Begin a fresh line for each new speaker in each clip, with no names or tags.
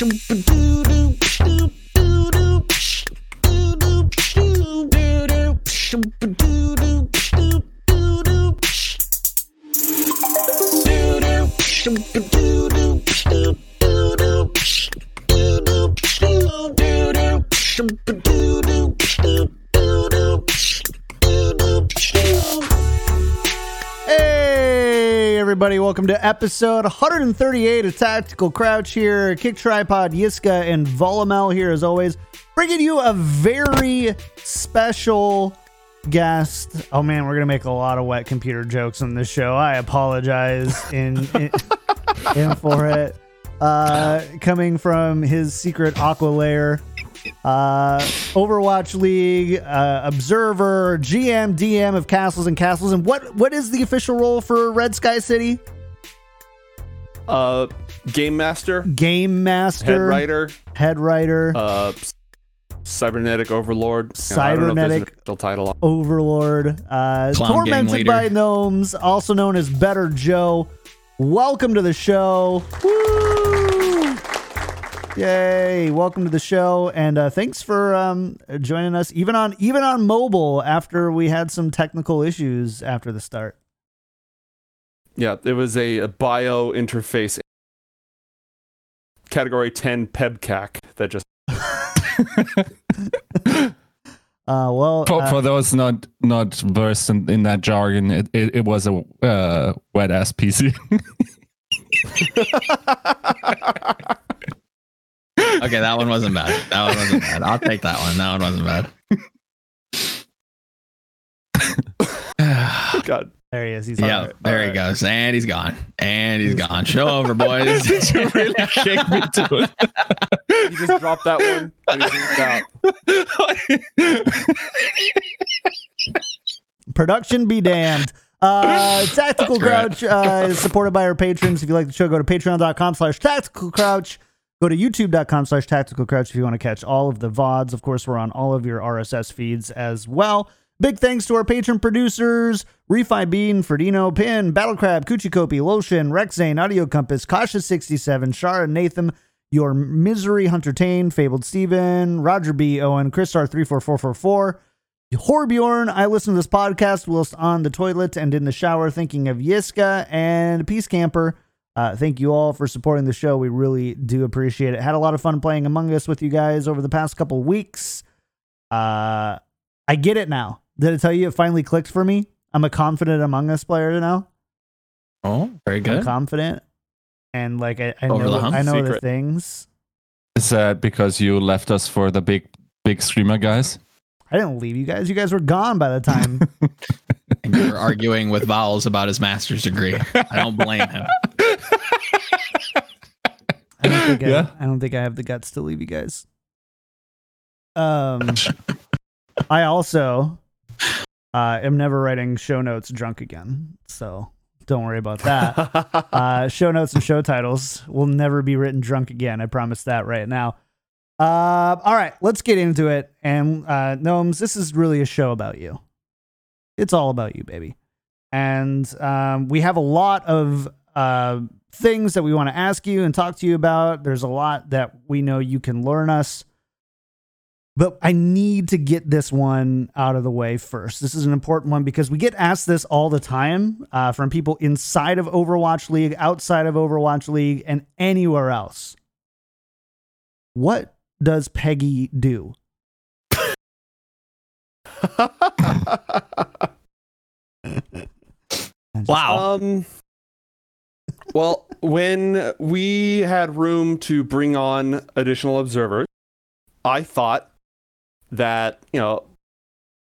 Hey, everybody, welcome to episode 138 of Tactical Crouch here. Kick Tripod, Yiska, and Volamel here as always, bringing you a very special guest. Oh man, we're going to make a lot of wet computer jokes on this show. I apologize in, in, in for it. Uh, coming from his secret aqua lair, uh, Overwatch League uh, observer, GM, DM of Castles and Castles, and what what is the official role for Red Sky City?
Uh, game master,
Game Master,
head writer,
head writer,
uh, cybernetic overlord, You know, I don't know if there's an
Cybernetic-
official title.
Overlord, uh,
Clown
tormented by gnomes, also known as Better Joe. Welcome to the show. Woo! Yay! Welcome to the show, and uh, thanks for um, joining us, even on even on mobile after we had some technical issues after the start.
Yeah, it was a, a bio interface category 10 PEBKAC that just
Uh, well,
For,
uh,
for those not not versed in, in that jargon, it, it, it was a uh, wet ass PC.
Okay, that one wasn't bad. That one wasn't bad. I'll take that one. That one wasn't bad.
God.
there he is. He's
yeah,
on it.
there he goes. And he's gone. And he's gone. Show over, boys.
Did you really kick me to it?
You just dropped that one. and he zoomed out.
Production be damned. Uh, Tactical
That's
Crouch uh, is supported by our patrons. If you like the show, go to patreon.com slash tactical crouch. Go to youtube.com slash tactical crouch if you want to catch all of the VODs. Of course, we're on all of your RSS feeds as well. Big thanks to our patron producers Refi Bean, Ferdino, Pin, Battlecrab, Kuchikopi, Lotion, Rexane, Audio Compass, Kasha67, Shara, Nathan, Your Misery, Hunter Tane, Fabled Steven, Roger B. Owen, Chris R34444. Horbjorn, I listen to this podcast whilst on the toilet and in the shower thinking of Yiska and Peace Camper. Uh, thank you all for supporting the show. We really do appreciate it. Had a lot of fun playing Among Us with you guys over the past couple weeks. Uh, I get it now. Did I tell you it finally clicked for me? I'm a confident Among Us player now.
Oh, very
I'm
good.
confident, and like I, I know
the.
I know the things.
Is that because you left us for the big big streamer guys?
I didn't leave you guys. You guys were gone by the time.
And you were arguing with Vowels about his master's degree. I don't blame him.
I don't think
Yeah.
I, I don't think I have the guts to leave you guys. Um, I also uh, am never writing show notes drunk again, so don't worry about that. uh, show notes and show titles will never be written drunk again. I promise that right now. Uh, all right, let's get into it. And uh, gnomes, this is really a show about you. It's all about you, baby. And um, we have a lot of uh, things that we want to ask you and talk to you about. There's a lot that we know you can learn us. But I need to get this one out of the way first. This is an important one because we get asked this all the time uh, from people inside of Overwatch League, outside of Overwatch League, and anywhere else. What does Peggy do?
Wow.
Um, well, when we had room to bring on additional observers, I thought that, you know,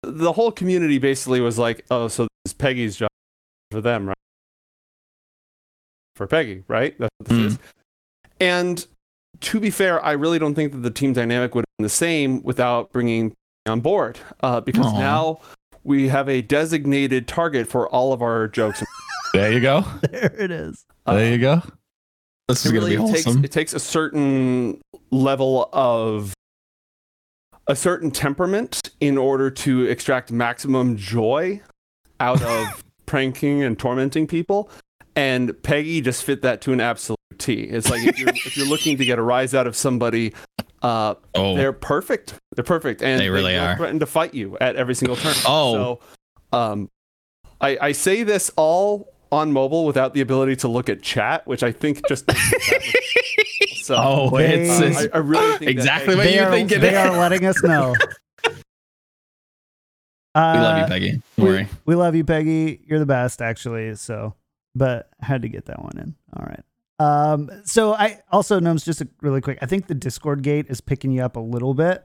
the whole community basically was like, oh, so this is Peggy's job for them, right? For Peggy, right? That's what this
Mm.
is. And to be fair, I really don't think that the team dynamic would have been the same without bringing on board uh, because
Aw.
now we have a designated target for all of our jokes.
There you go.
there it is.
There you go.
this
it
is going to be
really takes
wholesome.
it takes a certain level of a certain temperament in order to extract maximum joy out of pranking and tormenting people and peggy just fit that to an absolute T. It's like if you're if you're looking to get a rise out of somebody, uh,
Oh,
they're perfect. They're perfect, and
They really
will
are.
threaten to fight you at every single turn.
Oh.
so um, I I say this all on mobile without the ability to look at chat, which I think just. makes it that much- so
oh, it's,
I,
it's
I really think
exactly
that,
what you
are,
thinking. it
they are letting us know. Uh,
we love you, Peggy. Don't
we,
worry.
we love you, Peggy. You're the best, actually. So, but had to get that one in. All right. Um. So I also Gnomes just a, really quick. I think the Discord gate is picking you up a little bit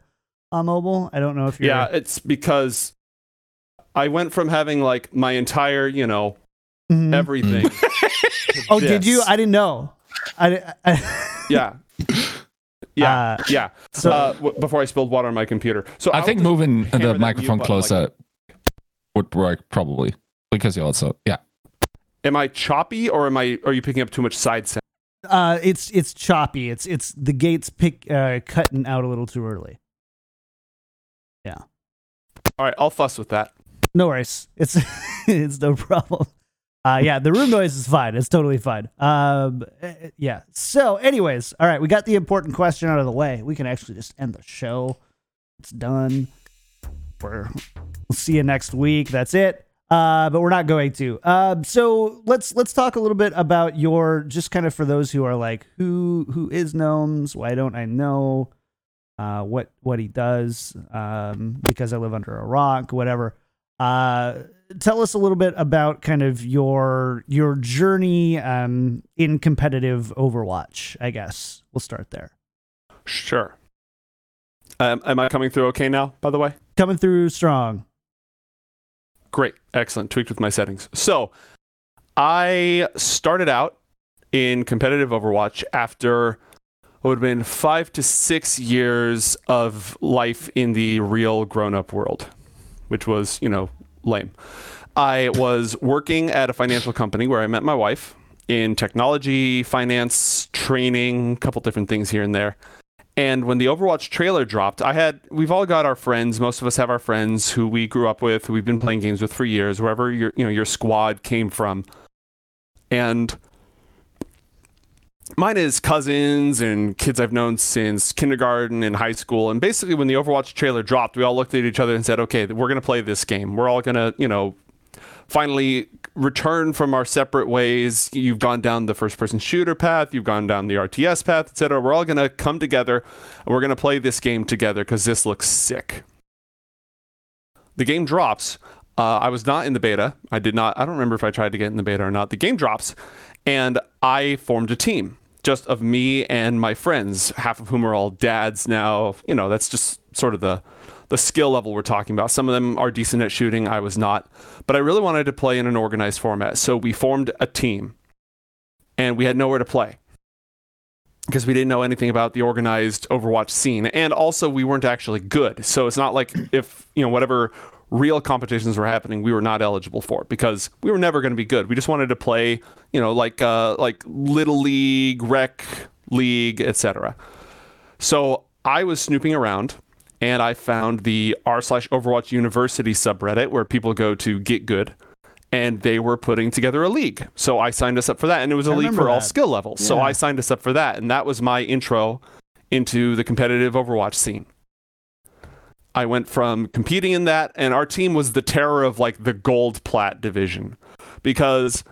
on mobile. I don't know if you're.
Yeah, it's because I went from having like my entire, you know,
Mhm.
everything. to
oh, did you? I didn't know. I. I
yeah. Yeah.
Uh,
yeah.
so-
uh, w- before I spilled water on my computer. So
I
I'll
think moving the microphone
mute button, like-
closer would work probably because you also yeah.
Am I choppy or am I? Are you picking up too much side sound?
uh, it's it's choppy. It's it's the gates pick uh, cutting out a little too early. Yeah.
All right, I'll fuss with that.
No worries. It's it's no problem. Uh, yeah, the room noise is fine. It's totally fine. Um, eh, yeah. So, anyways, all right, we got the important question out of the way. We can actually just end the show. It's done. We're, we'll see you next week. That's it. Uh, but we're not going to. Um, so let's let's talk a little bit about your just kind of for those who are like who who is gnomes. Why don't I know? Uh, what what he does? Um, because I live under a rock. Whatever. Uh, tell us a little bit about kind of your your journey um, in competitive Overwatch. I guess we'll start there.
Sure. Um, am I coming through okay now? By the way.
Coming through strong.
Great. Excellent. Tweaked with my settings. So I started out in competitive Overwatch after what would have been five to six years of life in the real grown up world, which was, you know, lame. I was working at a financial company where I met my wife in technology, finance, training, a couple different things here and there. And when the Overwatch trailer dropped, I had we've all got our friends. Most of us have our friends who we grew up with, who we've been playing games with for years, wherever your you know your squad came from. And mine is cousins and kids I've known since kindergarten and high school. And basically, when the Overwatch trailer dropped, we all looked at each other and said, "Okay, we're gonna play this game. We're all gonna, you know, finally return from our separate ways. You've gone down the first person shooter path, you've gone down the RTS path, etc. We're all going to come together and we're going to play this game together cuz this looks sick. The game drops. Uh, I was not in the beta. I did not I don't remember if I tried to get in the beta or not. The game drops and I formed a team just of me and my friends, half of whom are all dads now. You know, that's just sort of the the skill level we're talking about. Some of them are decent at shooting. I was not. But I really wanted to play in an organized format. So we formed a team and we had nowhere to play because we didn't know anything about the organized Overwatch scene. And also, we weren't actually good. So it's not like if, you know, whatever real competitions were happening, we were not eligible for because we were never going to be good. We just wanted to play, you know, like, uh, like Little League, Rec League, etc. So I was snooping around and I found the r slash Overwatch University subreddit where people go to get good, and they were putting together a league. So I signed us up for that, and it was a
I
league for all skill levels. So I signed us up for that, and that was my intro into the competitive Overwatch scene. I went from competing in that, and our team was the terror of like the gold plat division because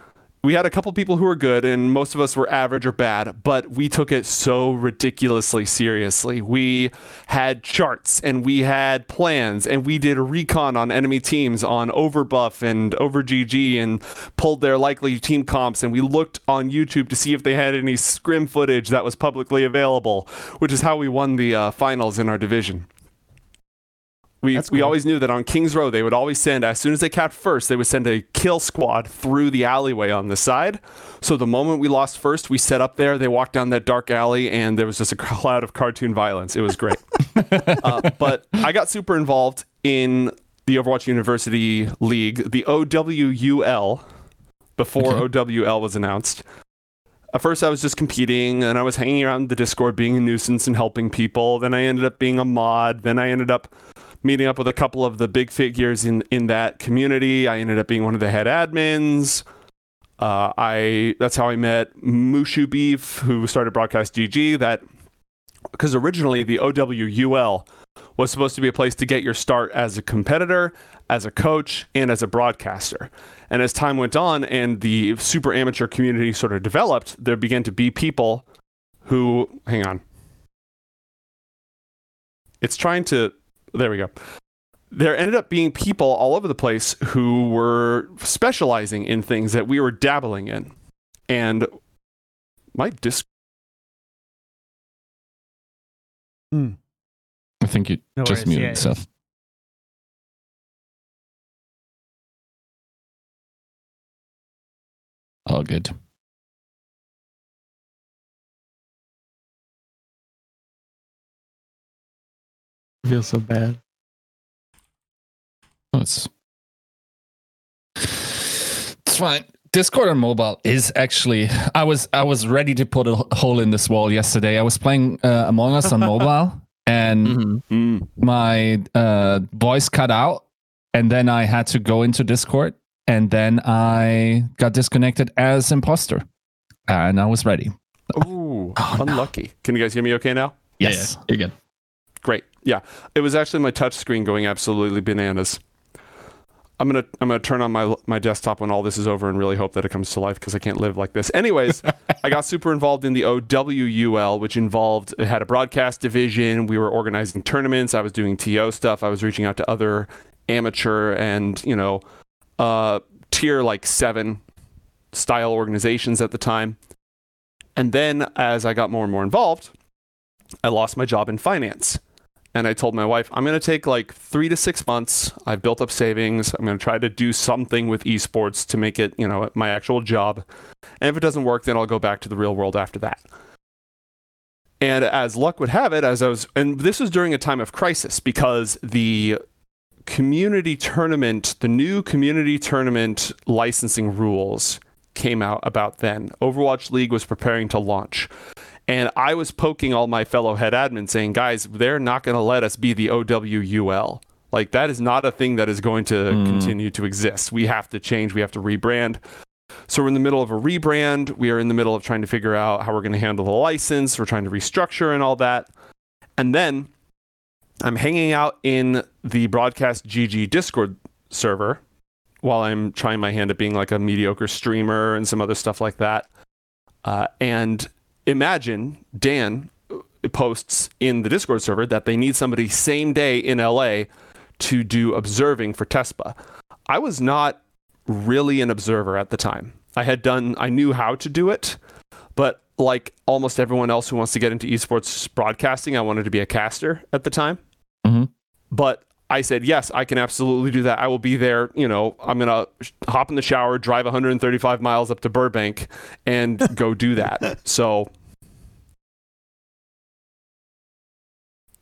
we had a couple people who were good and most of us were average or bad, but we took it so ridiculously seriously. We had charts and we had plans and we did a recon on enemy teams on Overbuff and over GG and pulled their likely team comps and we looked on YouTube to see if they had any scrim footage that was publicly available, which is how we won the uh, finals in our division. We,
That's
we always knew that on Kings Row they would always send as soon as they capped first they would send a kill squad through the alleyway on the side. So the moment we lost first, we set up there. They walked down that dark alley and there was just a cloud of cartoon violence. It was great. uh, but I got super involved in the Overwatch University League, the OWUL, before OWL was announced. At first, I was just competing and I was hanging around the Discord being a nuisance and helping people. Then I ended up being a mod. Then I ended up meeting up with a couple of the big figures in, in that community. I ended up being one of the head admins. Uh, I that's how I met Mushu Beef, who started Broadcast GG. That because originally the OWUL was supposed to be a place to get your start as a competitor, as a coach, and as a broadcaster. And as time went on and the super amateur community sort of developed, there began to be people who, hang on, it's trying to, there we go. There ended up being people all over the place who were specializing in things that we were dabbling in. And my disc
Hmm.
I think you
No
just
worries.
muted
Yeah,
yourself. All good.
I feel so bad.
Oh, it's it's fine. Discord on mobile is actually. I was I was ready to put a hole in this wall yesterday. I was playing uh, Among Us on mobile, and
Mhm.
Mm.
my uh, voice cut out, and then I had to go into Discord, and then I got disconnected as imposter, and I was ready.
Ooh,
Oh, no.
unlucky. Can you guys hear me okay now?
Yeah,
Yes.
yeah, you're good.
Great. Yeah. It was actually my touch screen going absolutely bananas. I'm gonna I'm gonna turn on my my desktop when all this is over and really hope that it comes to life because I can't live like this. Anyways, I got super involved in the OWUL, which involved it had a broadcast division. We were organizing tournaments. I was doing TO stuff. I was reaching out to other amateur and you know uh, tier like seven style organizations at the time. And then as I got more and more involved, I lost my job in finance. And I told my wife, I'm going to take like three to six months. I've built up savings. I'm going to try to do something with esports to make it, you know, my actual job. And if it doesn't work, then I'll go back to the real world after that. And as luck would have it, as I was, and this was during a time of crisis because the community tournament, the new community tournament licensing rules came out about then. Overwatch League was preparing to launch. And I was poking all my fellow head admins saying, guys, they're not going to let us be the OWUL. Like, that is not a thing that is going to
Mm.
continue to exist. We have to change, we have to rebrand. So, we're in the middle of a rebrand. We are in the middle of trying to figure out how we're going to handle the license. We're trying to restructure and all that. And then I'm hanging out in the Broadcast GG Discord server while I'm trying my hand at being like a mediocre streamer and some other stuff like that. Uh, and imagine Dan uh, posts in the Discord server that they need somebody same day in LA to do observing for TESPA. I was not really an observer at the time. I had done, I knew how to do it, but like almost everyone else who wants to get into esports broadcasting, I wanted to be a caster at the time.
Mhm.
But I said, yes, I can absolutely do that. I will be there. You know, I'm going to hop in the shower, drive 135 miles up to Burbank, and go do that. So,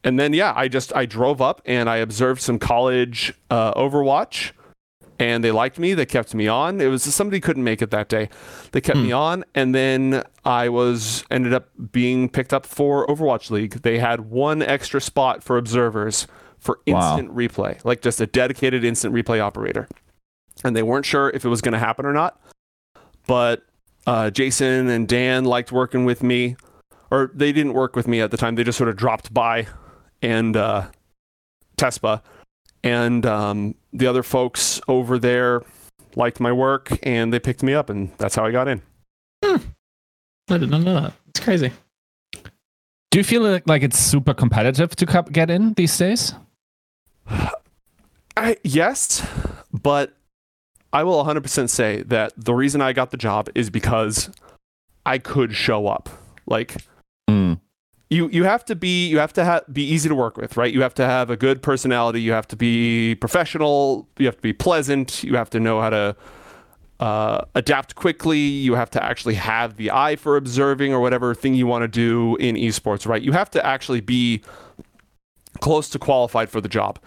and then, yeah, I just, I drove up and I observed some college uh, Overwatch and they liked me. They kept me on. It was somebody couldn't make it that day. They kept me on, and then I was ended up being picked up for Overwatch League. They had one extra spot for observers for
Wow.
instant replay, like just a dedicated instant replay operator. And they weren't sure if it was going to happen or not. But uh, Jason and Dan liked working with me, or they didn't work with me at the time. They just sort of dropped by and uh, Tespa and um, the other folks over there liked my work and they picked me up and that's how i got in
I did not know that. It's crazy.
Do you feel like, like it's super competitive to get in these days?
I, yes but i will 100% say that the reason i got the job is because i could show up. Like
Mm.
you you have to be you have to ha- be easy to work with right? You have to have a good personality. You have to be professional. You have to be pleasant. You have to know how to uh, adapt quickly. You have to actually have the eye for observing or whatever thing you want to do in esports right? You have to actually be close to qualified for the job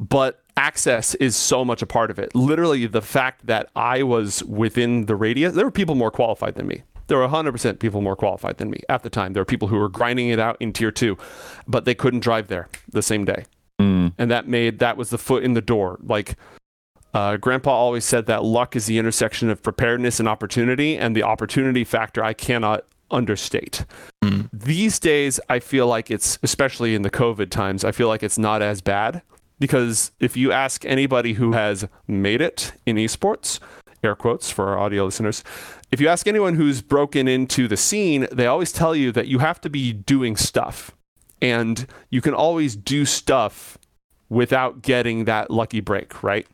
but access is so much a part of it. Literally the fact that i was within the radius there were people more qualified than me. There were 100% people more qualified than me at the time. There were people who were grinding it out in tier 2 but they couldn't drive there the same day.
Mm.
and that made that was the foot in the door. Like Uh, Grandpa always said that luck is the intersection of preparedness and opportunity, and the opportunity factor I cannot understate.
Hmm.
These days, I feel like it's, especially in the COVID times, I feel like it's not as bad because if you ask anybody who has made it in esports, air quotes for our audio listeners, if you ask anyone who's broken into the scene, they always tell you that you have to be doing stuff. And you can always do stuff without getting that lucky break, right?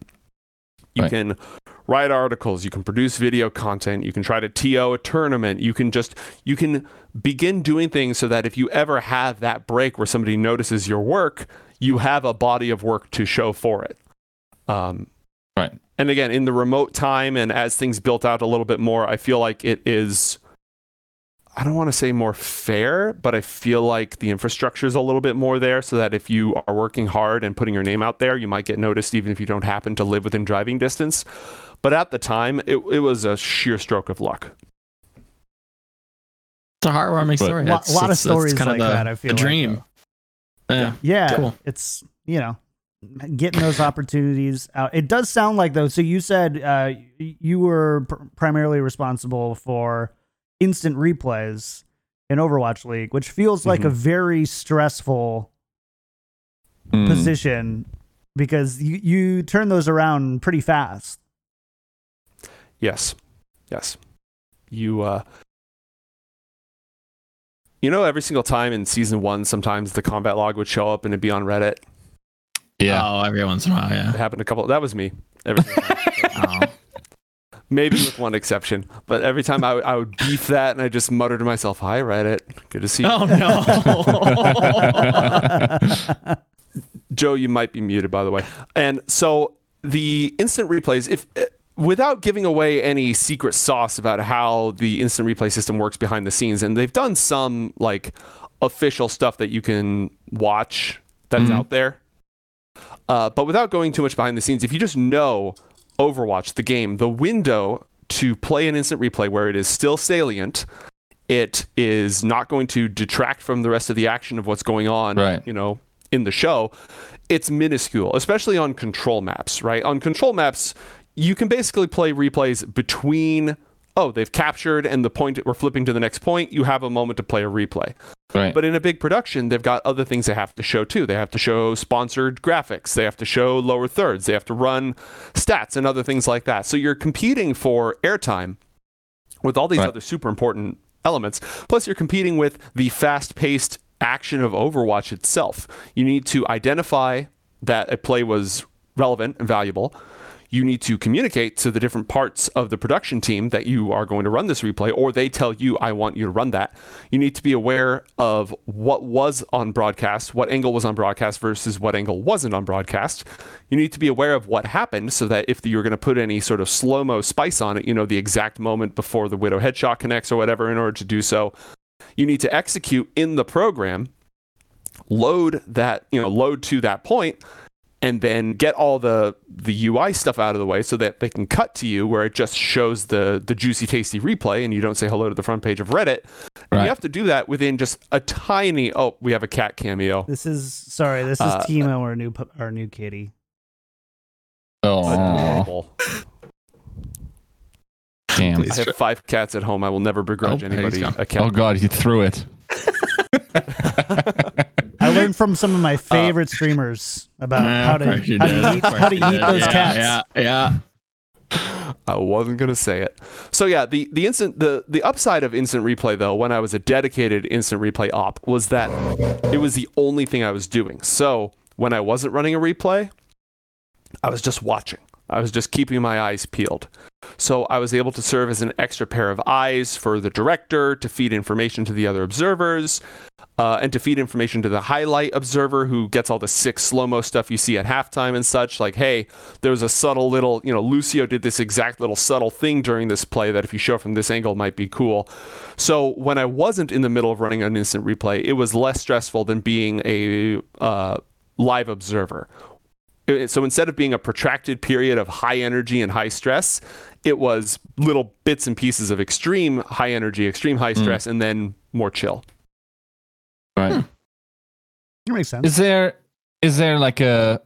You
Right.
can write articles, you can produce video content, you can try to TO a tournament, you can just you can begin doing things so that if you ever have that break where somebody notices your work, you have a body of work to show for it. Um,
Right.
and again, in the remote time and as things built out a little bit more, I feel like it is. I don't want to say more fair, but I feel like the infrastructure is a little bit more there so that if you are working hard and putting your name out there, you might get noticed even if you don't happen to live within driving distance. But at the time, it, it was a sheer stroke of luck.
It's a heartwarming
But-
story.
A lot,
That's-
of
that's- that's
stories
kind
like
of the,
that. I feel a
dream.
though.
yeah.
Yeah,
Cool.
it's you know getting those opportunities out. It does sound like though. So you said uh, you were pr- primarily responsible for instant replays in Overwatch League, which feels like a very stressful
Mm.
position because you you turn those around pretty fast.
Yes. Yes. You uh You know every single time in season 1 sometimes the combat log would show up and it'd be on Reddit.
Yeah.
Oh, every once in a while, yeah.
It happened a couple that was me. Every.
Oh.
Maybe with one exception, but every time I would- I would beef that and I just mutter to myself, "Hi Reddit. Good to see you."
oh no.
Joe, you might be muted, by the way. And so the instant replays, if without giving away any secret sauce about how the instant replay system works behind the scenes, and they've done some like official stuff that you can watch that's
Mhm.
out there. Uh, but without going too much behind the scenes, if you just know Overwatch, the game, the window to play an instant replay where it is still salient, it is not going to detract from the rest of the action of what's going on,
Right.
you know, in the show. It's minuscule, especially on control maps, right? On control maps, you can basically play replays between oh, they've captured and the point we're flipping to the next point, you have a moment to play a replay.
Right.
But in a big production, they've got other things they have to show too. They have to show sponsored graphics, they have to show lower thirds, they have to run stats and other things like that. So you're competing for airtime with all these
Right.
other super important elements. Plus, you're competing with the fast paced action of Overwatch itself. You need to identify that a play was relevant and valuable. You need to communicate to the different parts of the production team that you are going to run this replay, or they tell you, I want you to run that. You need to be aware of what was on broadcast, what angle was on broadcast versus what angle wasn't on broadcast. You need to be aware of what happened so that if you're going to put any sort of slow mo spice on it, you know the exact moment before the Widow headshot connects or whatever in order to do so. You need to execute in the program, load that, you know, load to that point and then get all the the UI stuff out of the way so that they can cut to you where it just shows the the juicy tasty replay and you don't say hello to the front page of Reddit. And
Right.
you have to do that within just a tiny oh, we have a cat cameo.
This is sorry. This is
Uh,
Timo, our new our new kitty.
oh,
Adorable.
damn.
I have five cats at home. I will never begrudge
Oh,
anybody a cat.
Oh god, he threw it.
I learned from some of my favorite streamers about
Yeah,
how to how
did.
to eat how to eat those
yeah,
cats.
Yeah, yeah.
I wasn't gonna say it. So yeah, the the instant the the upside of instant replay though, when I was a dedicated instant replay op, was that it was the only thing I was doing. So when I wasn't running a replay, I was just watching. I was just keeping my eyes peeled. So I was able to serve as an extra pair of eyes for the director to feed information to the other observers, uh, and to feed information to the highlight observer who gets all the sick slow mo stuff you see at halftime and such. Like, hey, there was a subtle little, you know, Lucio did this exact little subtle thing during this play that if you show from this angle might be cool. So when I wasn't in the middle of running an instant replay, it was less stressful than being a uh, live observer. It- So instead of being a protracted period of high energy and high stress, it was little bits and pieces of extreme high energy, extreme high hmm. stress, and then more chill.
Right. Hmm.
That makes sense.
Is there is there like a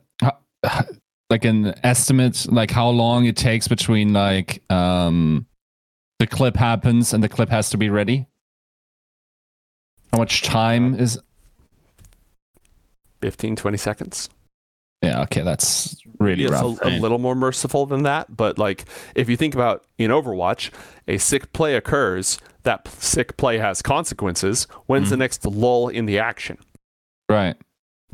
like an estimate, like how long it takes between like um the clip happens and the clip has to be ready? How much time uh, is?
15, 20 seconds.
Yeah, okay, that's really
It's
rough.
a, a little more merciful than that, but like if you think about in Overwatch, a sick play occurs. That p- sick play has consequences. When's the next lull in the action?
Right.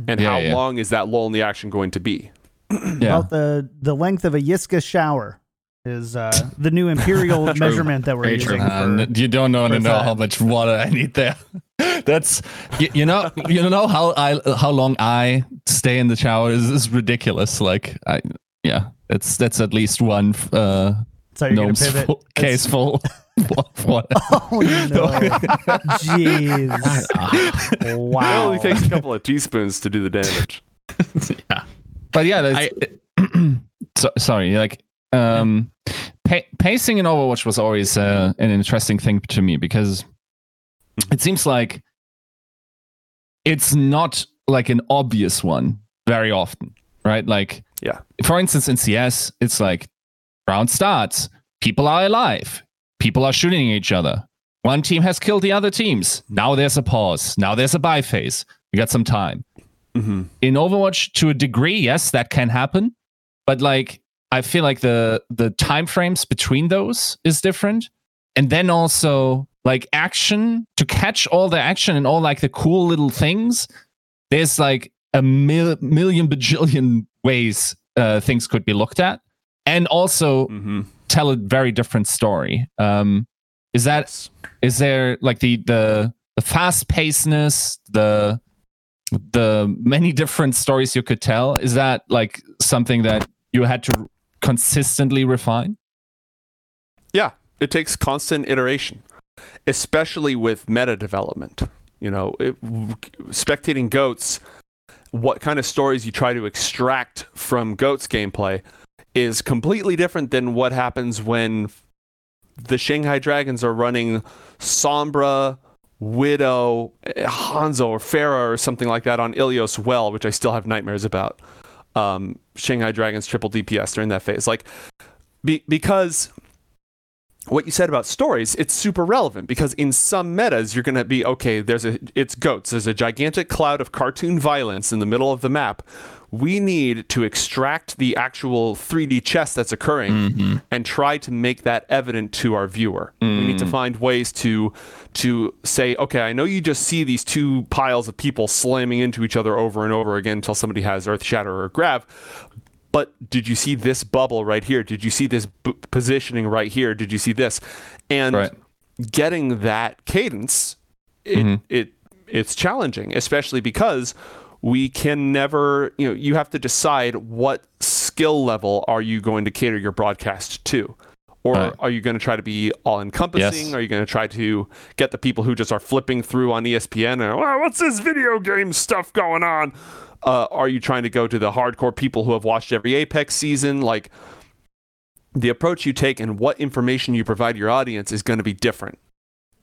And
Yeah,
how
yeah.
long is that lull in the action going to be?
Yeah.
About the the length of a Yiska shower is uh, the new imperial measurement that we're
Very true.
using.
Uh,
for-
n- you don't know to
for
know
that.
how much water I need there. That's you, you know you know how I how long I stay in the shower is, is ridiculous. Like I yeah, it's that's at least one uh
so you're gonna
gnome's
pivot.
full, case full. of water.
Oh no! Jeez!
Ah,
It only takes a couple of teaspoons to do the damage.
yeah.
But yeah, that's, so, sorry, like um, pa- pacing in Overwatch was always uh, an interesting thing to me because it seems like it's not like an obvious one very often, right? Like,
Yeah.
for instance, in CS, it's like round starts, people are alive, people are shooting each other. One team has killed the other teams. Now there's a pause. Now there's a buy phase. We got some time
Mm-hmm.
in Overwatch to a degree, yes, that can happen. But like I feel like the the time frames between those is different. And then also like action to catch all the action and all like the cool little things, there's like a mil- million bajillion ways uh, things could be looked at. And also
Mm-hmm.
tell a very different story. Um, is that is there like the the the fast pacedness, the the many different stories you could tell? Is that like something that you had to consistently refine?
Yeah, it takes constant iteration, especially with meta development. You know, it, spectating goats, what kind of stories you try to extract from goats gameplay is completely different than what happens when the Shanghai Dragons are running Sombra, Widow, Hanzo, or Pharah, or something like that on Ilios Well, which I still have nightmares about. Um, Shanghai Dragons triple DPS during that phase, like be, because what you said about stories, it's super relevant because in some metas you're going to be okay, there's a it's goats, there's a gigantic cloud of cartoon violence in the middle of the map. We need to extract the actual 3D chess that's occurring
Mhm.
and try to make that evident to our viewer. We need to find ways to to say, okay, I know you just see these two piles of people slamming into each other over and over again until somebody has Earth Shatter or Grav, but did you see this bubble right here? Did you see this b- positioning right here? Did you see this? And
Right.
getting that cadence, it,
Mhm.
it it's challenging, especially because we can never, you know, you have to decide what skill level are you going to cater your broadcast to. Or
Right.
are you going to try to be all encompassing?
Yes.
Are you going to try to get the people who just are flipping through on ESPN and, wow, what's this video game stuff going on? Uh, are you trying to go to the hardcore people who have watched every Apex season? Like the approach you take and what information you provide your audience is going to be different.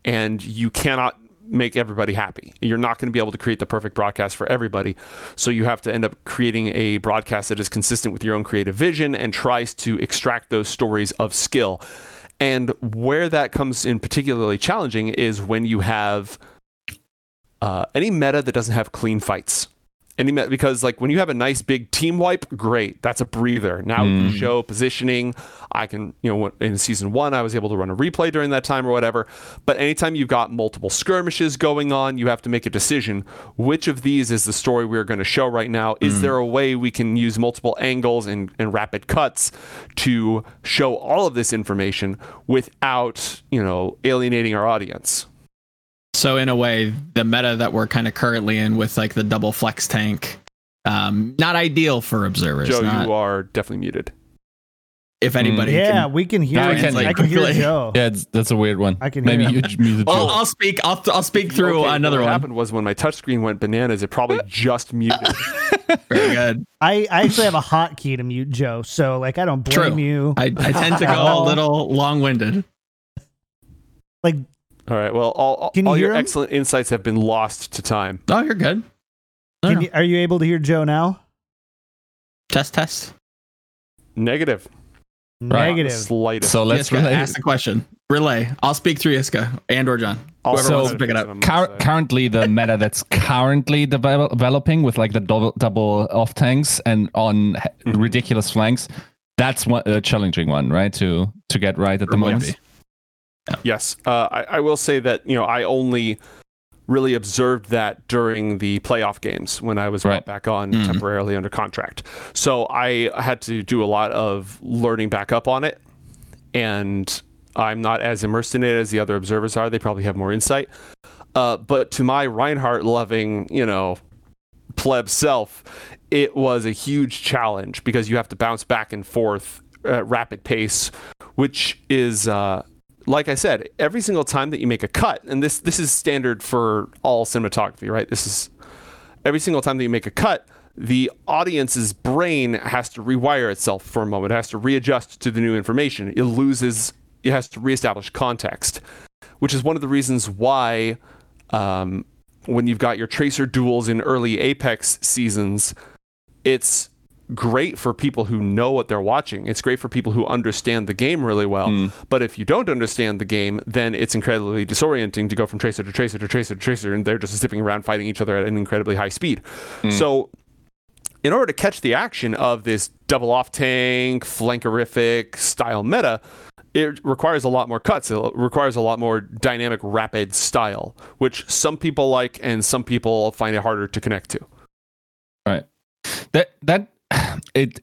And you cannot make everybody happy. You're not going to be able to create the perfect broadcast for everybody. So you have to end up creating a broadcast that is consistent with your own creative vision and tries to extract those stories of skill. And where that comes in particularly challenging is when you have uh, any meta that doesn't have clean fights. Because like when you have a nice big team wipe, great, that's a breather. Now you
Mm.
show positioning. I can, you know, in season one, I was able to run a replay during that time or whatever. But anytime you've got multiple skirmishes going on, you have to make a decision. Which of these is the story we're going to show right now? Is there a way we can use multiple angles and, and rapid cuts to show all of this information without, you know, alienating our audience?
So in a way, the meta that we're kind of currently in with like the double flex tank, um, not ideal for observers.
Joe,
not-
you are definitely muted.
if anybody
yeah,
can.
we can hear.
I
I
can-
can, I can hear Joe.
Yeah, it's, that's a weird one.
I can
Maybe
hear
you muted
Well, I'll speak. I'll, I'll speak through
Okay,
another
what
one.
happened was when my touchscreen went bananas, it probably just muted.
Very good.
I, I actually have a hotkey to mute Joe, so like I don't blame
True.
you.
I, I tend to go a little long-winded.
like
All right. Well, all, all,
Can you
all your
him?
excellent insights have been lost to time.
Oh, you're good.
Can you, are you able to hear Joe now?
Test, test.
Negative.
Negative.
Slightest.
So let's
Yiska,
relay.
ask the question. Relay. I'll speak through Yiska and or John. Whoever
So-
wants to pick it up.
Cur- currently, the meta that's currently devel- developing with like the double, double off tanks and on h-
Mhm.
ridiculous flanks, that's one a challenging one, right? To to get right at the
Or would
moment.
Yes, uh, I, I will say that you know I only really observed that during the playoff games when I was brought
Right.
back on
Mhm.
temporarily under contract. So I had to do a lot of learning back up on it, and I'm not as immersed in it as the other observers are. They probably have more insight. Uh, but to my Reinhardt loving, you know, pleb self, it was a huge challenge because you have to bounce back and forth at rapid pace, which is, uh, like I said, every single time that you make a cut, and this this is standard for all cinematography, right? This is every single time that you make a cut, the audience's brain has to rewire itself for a moment. It has to readjust to the new information. It loses. It has to reestablish context, which is one of the reasons why um, when you've got your tracer duels in early Apex seasons, it's great for people who know what they're watching. It's great for people who understand the game really well.
Mm.
But if you don't understand the game, then it's incredibly disorienting to go from tracer to tracer to tracer to tracer, and they're just zipping around fighting each other at an incredibly high speed. So, in order to catch the action of this double off tank, flankerific style meta, it requires a lot more cuts. It requires a lot more dynamic, rapid style, which some people like and some people find it harder to connect to. Right.
That that it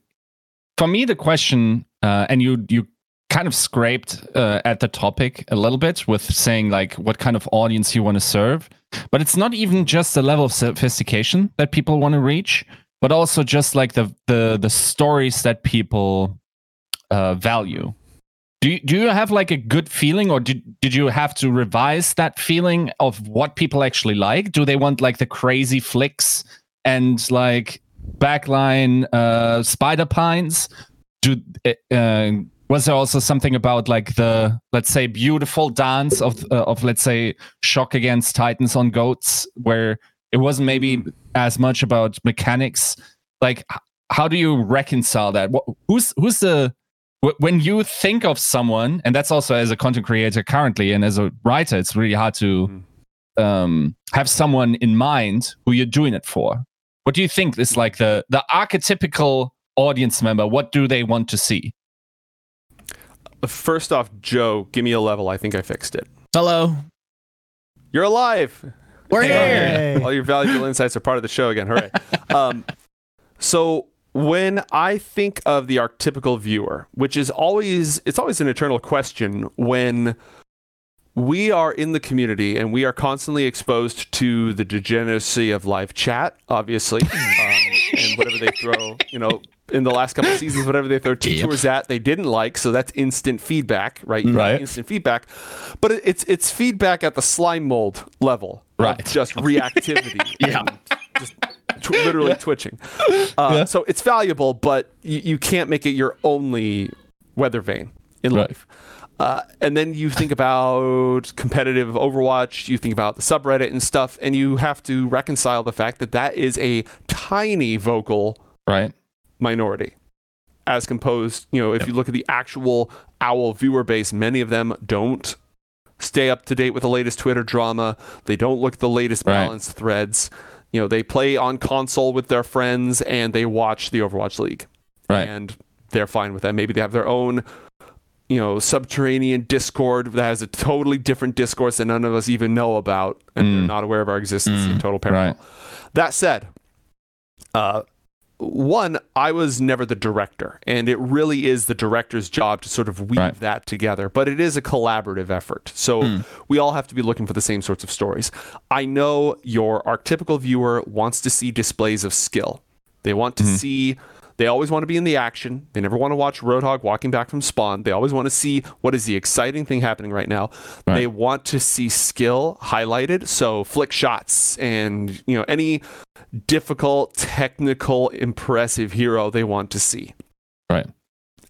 for me the question uh, and you you kind of scraped uh, at the topic a little bit with saying like what kind of audience you want to serve but it's not even just the level of sophistication that people want to reach but also just like the the the stories that people uh, value. Do you, do you have like a good feeling or did, did you have to revise that feeling of what people actually like? Do they want like the crazy flicks and like backline uh spider pines. Do uh, was there also something about like the let's say beautiful dance of uh, of let's say shock against titans on goats where it wasn't maybe as much about mechanics? Like how do you reconcile that? Wh- who's who's the when you think of someone and that's also as a content creator currently and as a writer it's really hard to um, have someone in mind who you're doing it for what do you think is like the the archetypical audience member what do they want to see
First off, Joe, give me a level. I think I fixed it.
Hello.
You're alive.
We're here.
Hey.
All your valuable insights are part of the show again. Hooray. um, so when I think of the archetypical viewer, which is always it's always an eternal question when we are in the community and we are constantly exposed to the degeneracy of live chat, obviously, um, and whatever they throw, you know, in the last couple of seasons, whatever they throw two
Yep.
tours at, they didn't like. So that's instant feedback, right? You
Right.
Instant feedback, but it's it's feedback at the slime mold level,
Right.
Just reactivity,
Yeah.
just tw- literally twitching. Uh, So it's valuable, but you, you can't make it your only weather vane in
Right.
life. Uh, and then you think about competitive Overwatch, you think about the subreddit and stuff, and you have to reconcile the fact that that is a tiny vocal
right.
minority as composed you know if you look at the actual owl viewer base many of them don't stay up to date with the latest twitter drama. They don't look at the latest
Right.
balanced threads. You know they play on console with their friends and they watch the overwatch league.
Right.
And they're fine with that. Maybe they have their own you know subterranean discord that has a totally different discourse that none of us even know about and they're
Mm.
not aware of our existence in
Mm.
total parallel
right
that said, uh, one, I was never the director, and it really is the director's job to sort of weave
Right.
that together. But it is a collaborative effort, so
Hmm.
we all have to be looking for the same sorts of stories. I know your archetypical viewer wants to see displays of skill. They want to
Mhm.
see. They always want to be in the action. They never want to watch Roadhog walking back from spawn. They always want to see what is the exciting thing happening right now.
Right.
They want to see skill highlighted. So flick shots and you know any difficult, technical, impressive hero they want to see.
Right.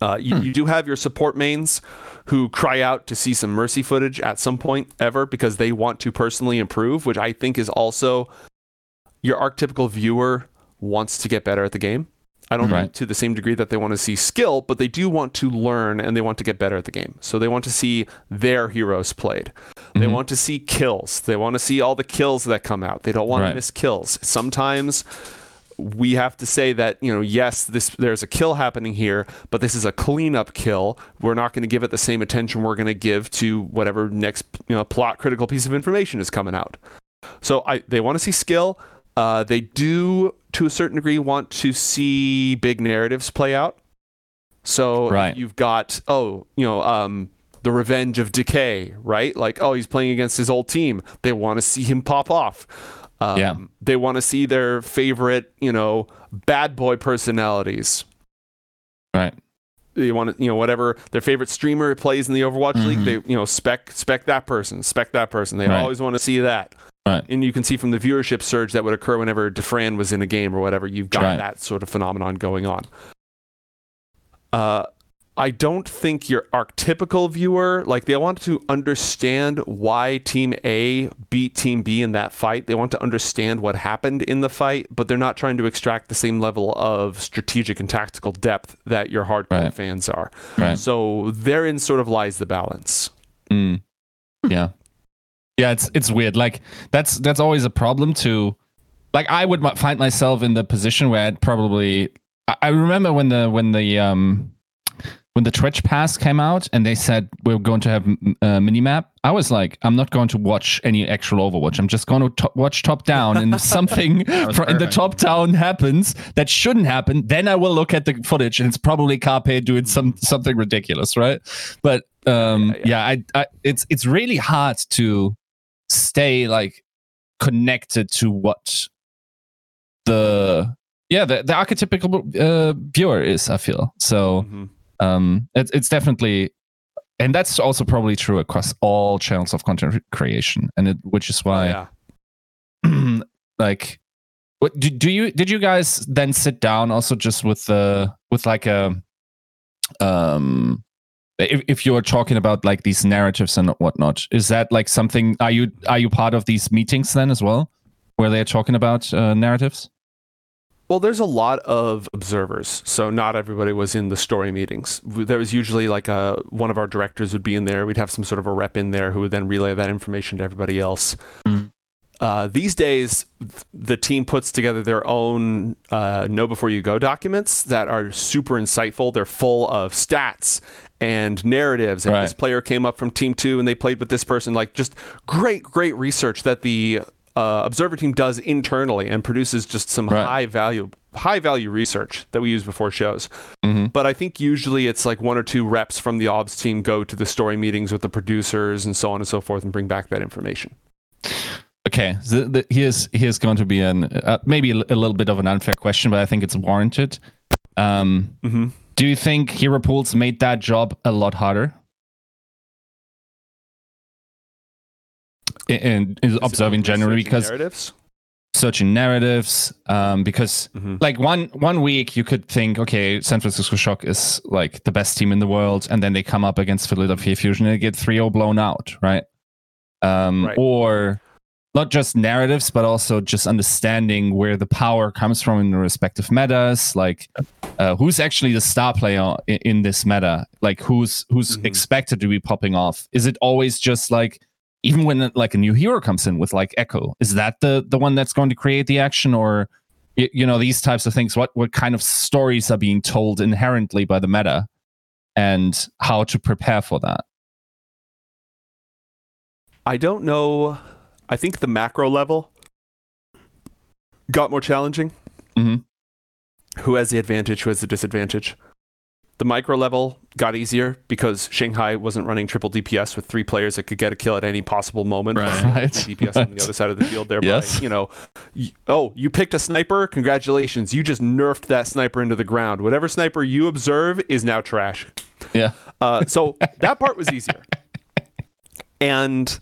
Uh, you, you do have your support mains who cry out to see some mercy footage at some point ever because they want to personally improve, which I think is also your archetypical viewer wants to get better at the game. I don't
Right.
to the same degree that they want to see skill, but they do want to learn and they want to get better at the game. So they want to see their heroes played. They
Mhm.
want to see kills. They want to see all the kills that come out. They don't want
Right.
to miss kills. Sometimes we have to say that you know yes this there's a kill happening here but this is a cleanup kill we're not going to give it the same attention we're going to give to whatever next you know plot critical piece of information is coming out so I, they want to see skill uh, they do to a certain degree want to see big narratives play out so
Right.
you've got oh you know um the revenge of decay right like oh he's playing against his old team they want to see him pop off um,
Yeah.
they want to see their favorite you know bad boy personalities
Right.
they want to you know whatever their favorite streamer plays in the overwatch league
Mhm.
they you know spec spec that person spec that person they
Right.
always want to see that
Right.
and you can see from the viewership surge that would occur whenever Dafran was in a game or whatever, you've got
Right.
that sort of phenomenon going on. Uh, I don't think your archetypical viewer, like they want to understand why Team A beat Team B in that fight. They want to understand what happened in the fight, but they're not trying to extract the same level of strategic and tactical depth that your hardcore
Right.
fans are.
Right.
So therein sort of lies the balance.
Mm. Yeah. Yeah, it's it's weird. Like that's that's always a problem to like I would find myself in the position where I'd probably I, I remember when the when the um when the Twitch pass came out and they said we're going to have a minimap, I was like, I'm not going to watch any actual Overwatch. I'm just going to to- watch top down, and if something fr- in the top down happens that shouldn't happen, then I will look at the footage, and it's probably Carpe doing some something ridiculous, right? But um,
Yeah,
yeah, I, I, it's it's really hard to stay like connected to what the yeah the, the archetypical uh, viewer is. I feel so
Mhm.
um it's it's definitely and that's also probably true across all channels of content creation and it which is
Oh,
why
yeah.
like what do, do you did you guys then sit down also just with the with like a um if, if you're talking about like these narratives and whatnot is that like something are you are you part of these meetings then as well where they're talking about uh, narratives
Well, there's a lot of observers, so not everybody was in the story meetings. There was usually like a one of our directors would be in there. We'd have some sort of a rep in there who would then relay that information to everybody else.
Mhm.
Uh, these days, the team puts together their own uh, "Know Before You Go" documents that are super insightful. They're full of stats and narratives. And
Right.
this player came up from Team Two, and they played with this person. Like just great, great research that the uh, observer team does internally and produces just some
Right.
high value high value research that we use before shows.
Mhm.
But I think usually it's like one or two reps from the obs team go to the story meetings with the producers and so on and so forth and bring back that information.
Okay, so the, here's here's going to be an uh, maybe a, a little bit of an unfair question, but I think it's warranted. Um,
Mm-hmm.
Do you think Hero Pools made that job a lot harder? In, in observing generally, because
narratives.
searching narratives, um, because
Mhm.
like one one week you could think, okay, San Francisco Shock is like the best team in the world, and then they come up against Philadelphia Fusion and they get 3-0 blown out, right? Um,
Right.
Or not just narratives, but also just understanding where the power comes from in the respective metas, like uh, who's actually the star player in, in this meta, like who's who's
Mhm.
expected to be popping off. Is it always just like even when like a new hero comes in with like Echo, is that the the one that's going to create the action, or y- you know these types of things? What what kind of stories are being told inherently by the meta, and how to prepare for that?
I don't know. I think the macro level got more challenging.
Mhm.
Who has the advantage? Who has the disadvantage? The micro level got easier because Shanghai wasn't running triple DPS with three players that could get a kill at any possible moment.
Right.
Right.
DPS on the other side of the field. Thereby,
Yes.
you know, y- oh, you picked a sniper. Congratulations, you just nerfed that sniper into the ground. Whatever sniper you observe is now trash.
Yeah.
Uh, so that part was easier. And w-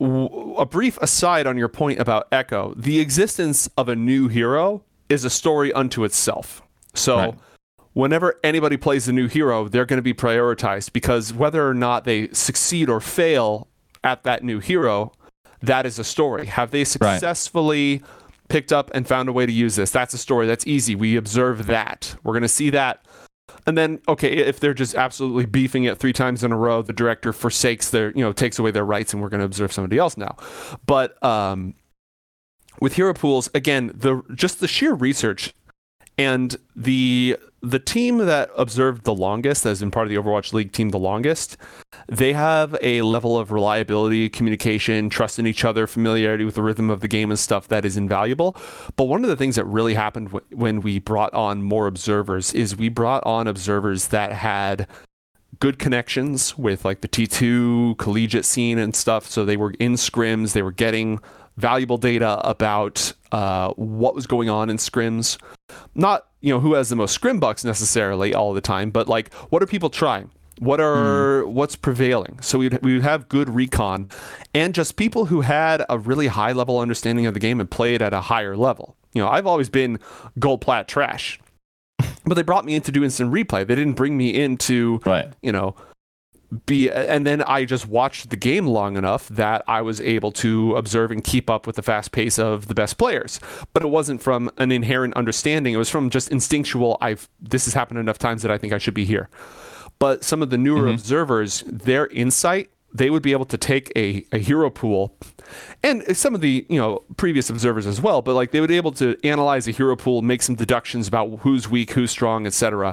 a brief aside on your point about Echo, the existence of a new hero is a story unto itself. So
Right.
whenever anybody plays a new hero, they're going to be prioritized because whether or not they succeed or fail at that new hero, that is a story. Have they successfully picked up and found a way to use this. That's a story. That's easy. We observe that. We're going to see that. And then, okay, if they're just absolutely beefing it three times in a row, the director forsakes their, you know, takes away their rights, and we're going to observe somebody else now. But um, with hero pools, again, the just the sheer research and the the team that observed the longest, as in part of the Overwatch League team the longest, they have a level of reliability, communication, trust in each other, familiarity with the rhythm of the game and stuff that is invaluable. But one of the things that really happened w- when we brought on more observers is we brought on observers that had good connections with like the T2 collegiate scene and stuff. So they were in scrims, they were getting valuable data about uh, what was going on in scrims. Not you know who has the most scrim bucks necessarily all the time, but like what are people trying? What are mm. what's prevailing? So we'd we would have good recon, and just people who had a really high level understanding of the game and played at a higher level. You know, I've always been gold plat trash, but they brought me in to do instant replay. They didn't bring me into
right.
you know be and then I just watched the game long enough that I was able to observe and keep up with the fast pace of the best players. But it wasn't from an inherent understanding. It was from just instinctual I've this has happened enough times that I think I should be here. But some of the newer mm-hmm. observers, their insight, they would be able to take a, a hero pool and some of the you know previous observers as well but like they would be able to analyze a hero pool make some deductions about who's weak who's strong etc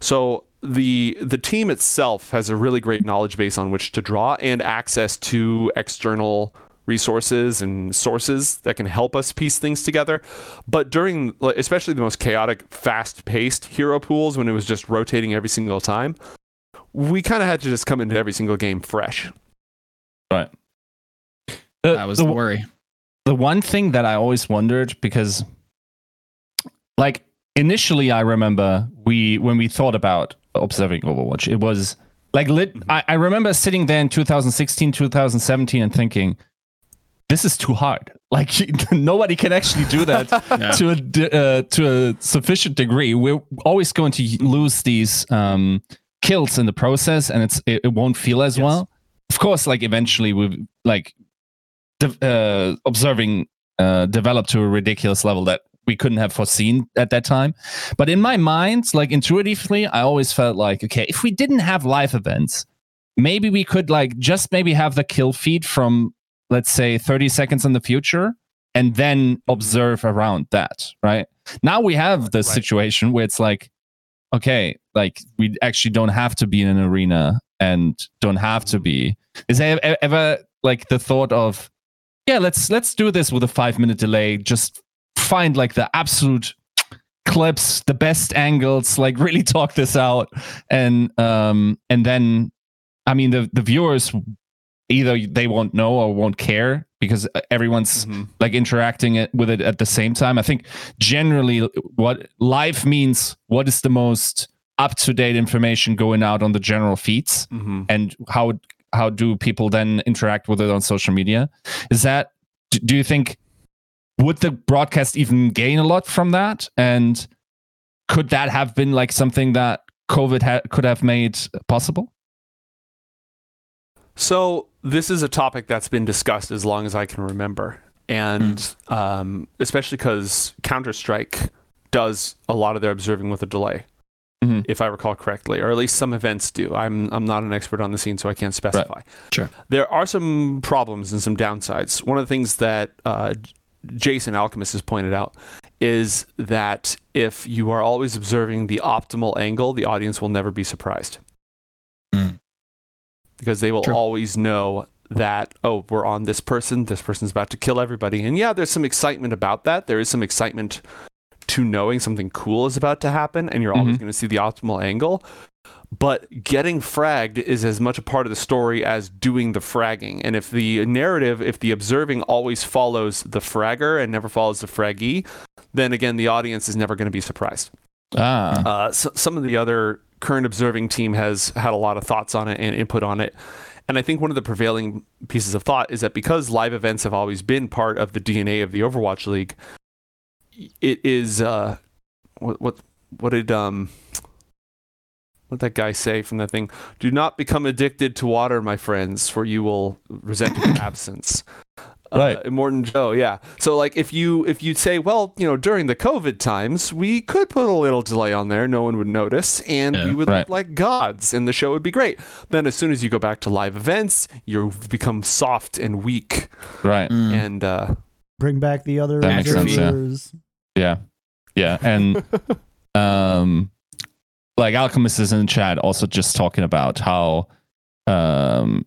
so the the team itself has a really great knowledge base on which to draw and access to external resources and sources that can help us piece things together. But during especially the most chaotic, fast-paced hero pools when it was just rotating every single time, we kind of had to just come into every single game fresh.
Right.
The, that was the, the worry.
The one thing that I always wondered because like initially I remember we when we thought about observing Overwatch. It was like lit. Mm-hmm. I, I remember sitting there in 2016, 2017, and thinking, this is too hard. Like nobody can actually do that yeah. to a uh, to a sufficient degree. We're always going to lose these um, kills in the process, and it's it, it won't feel as yes. well. Of course, like eventually we like de- uh, observing uh, develop to a ridiculous level that we couldn't have foreseen at that time. But in my mind, like intuitively, I always felt like, okay, if we didn't have live events, maybe we could like just maybe have the kill feed from let's say 30 seconds in the future and then observe around that, right? Now we have the right. situation where it's like, okay, like we actually don't have to be in an arena and don't have to be. Is there ever like the thought of, yeah, let's let's do this with a five minute delay, just find like the absolute clips, the best angles, like really talk this out, and um, and then, I mean, the the viewers either they won't know or won't care because everyone's mm-hmm. like interacting it with it at the same time. I think generally what live means what is the most up to date information going out on the general feeds mm-hmm. and how how do people then interact with it on social media? Is that do you think would the broadcast even gain a lot from that? And could that have been like something that COVID ha- could have made possible?
So this is a topic that's been discussed as long as I can remember, and mm. um, especially because Counter Strike does a lot of their observing with a delay, mm-hmm. if I recall correctly, or at least some events do. I'm I'm not an expert on the scene, so I can't specify. Right.
Sure.
There are some problems and some downsides. One of the things that uh, Jason Alchemist has pointed out is that if you are always observing the optimal angle, the audience will never be surprised. Mm. Because they will True. always know that, oh, we're on this person, this person's about to kill everybody. And yeah, there's some excitement about that. There is some excitement to knowing something cool is about to happen, and you're mm-hmm. always going to see the optimal angle but getting fragged is as much a part of the story as doing the fragging. And if the narrative, if the observing always follows the fragger and never follows the fraggee, then again, the audience is never going to be surprised.
Ah.
Uh, so some of the other current observing team has had a lot of thoughts on it and input on it. And I think one of the prevailing pieces of thought is that because live events have always been part of the DNA of the Overwatch League, it is uh, what what what did um what that guy say from that thing? Do not become addicted to water, my friends, for you will resent your absence.
Right.
Uh, Immortan Joe, yeah. So like if you if you say, well, you know, during the COVID times, we could put a little delay on there, no one would notice, and
Yeah.
we would
Right.
look like gods, and the show would be great. Then as soon as you go back to live events, you become soft and weak,
Right.
Mm.
and uh,
Bring back the other
That makes sense, yeah. Yeah. Yeah. And um like Alchemist is in the chat also just talking about how um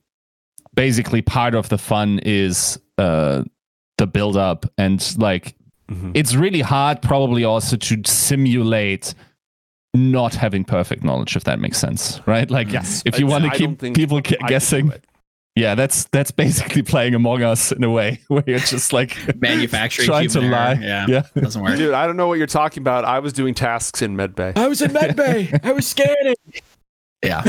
basically part of the fun is uh the build up and like
mhm.
it's really hard probably also to simulate not having perfect knowledge if that makes sense right like
Yes.
if you want to
I
keep people
I
ca-
could do
guessing. Yeah that's that's basically playing among us in a way where you're just like
Manufacturing
trying to
human
lie.
Yeah.
yeah
Doesn't work.
Dude, I don't know what you're talking about. I was doing tasks in medbay.
I was in medbay. I was scanning. Yeah.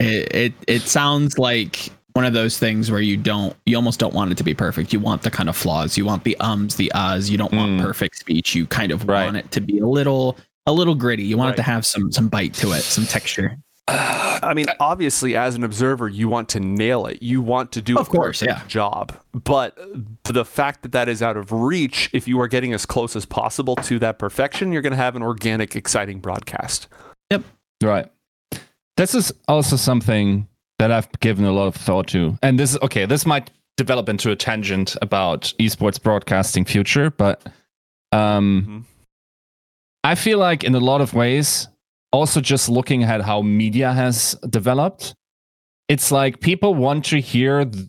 it, it it sounds like one of those things where you don't you almost don't want it to be perfect. You want the kind of flaws. You want the ums, the uhs. You don't want
Mm.
perfect speech. You kind of
Right.
want it to be a little a little gritty. You want it to have some some bite to it, some texture.
I mean, obviously, as an observer, you want to nail it. You want to do
Of
a
course,
perfect
yeah.
job. But the fact that that is out of reach, if you are getting as close as possible to that perfection, you're going to have an organic, exciting broadcast. Yep.
Right. This is also something that I've given a lot of thought to. And this is okay, this might develop into a tangent about esports broadcasting future, but um
Mhm.
I feel like in a lot of ways, also just looking at how media has developed, it's like people want to hear th-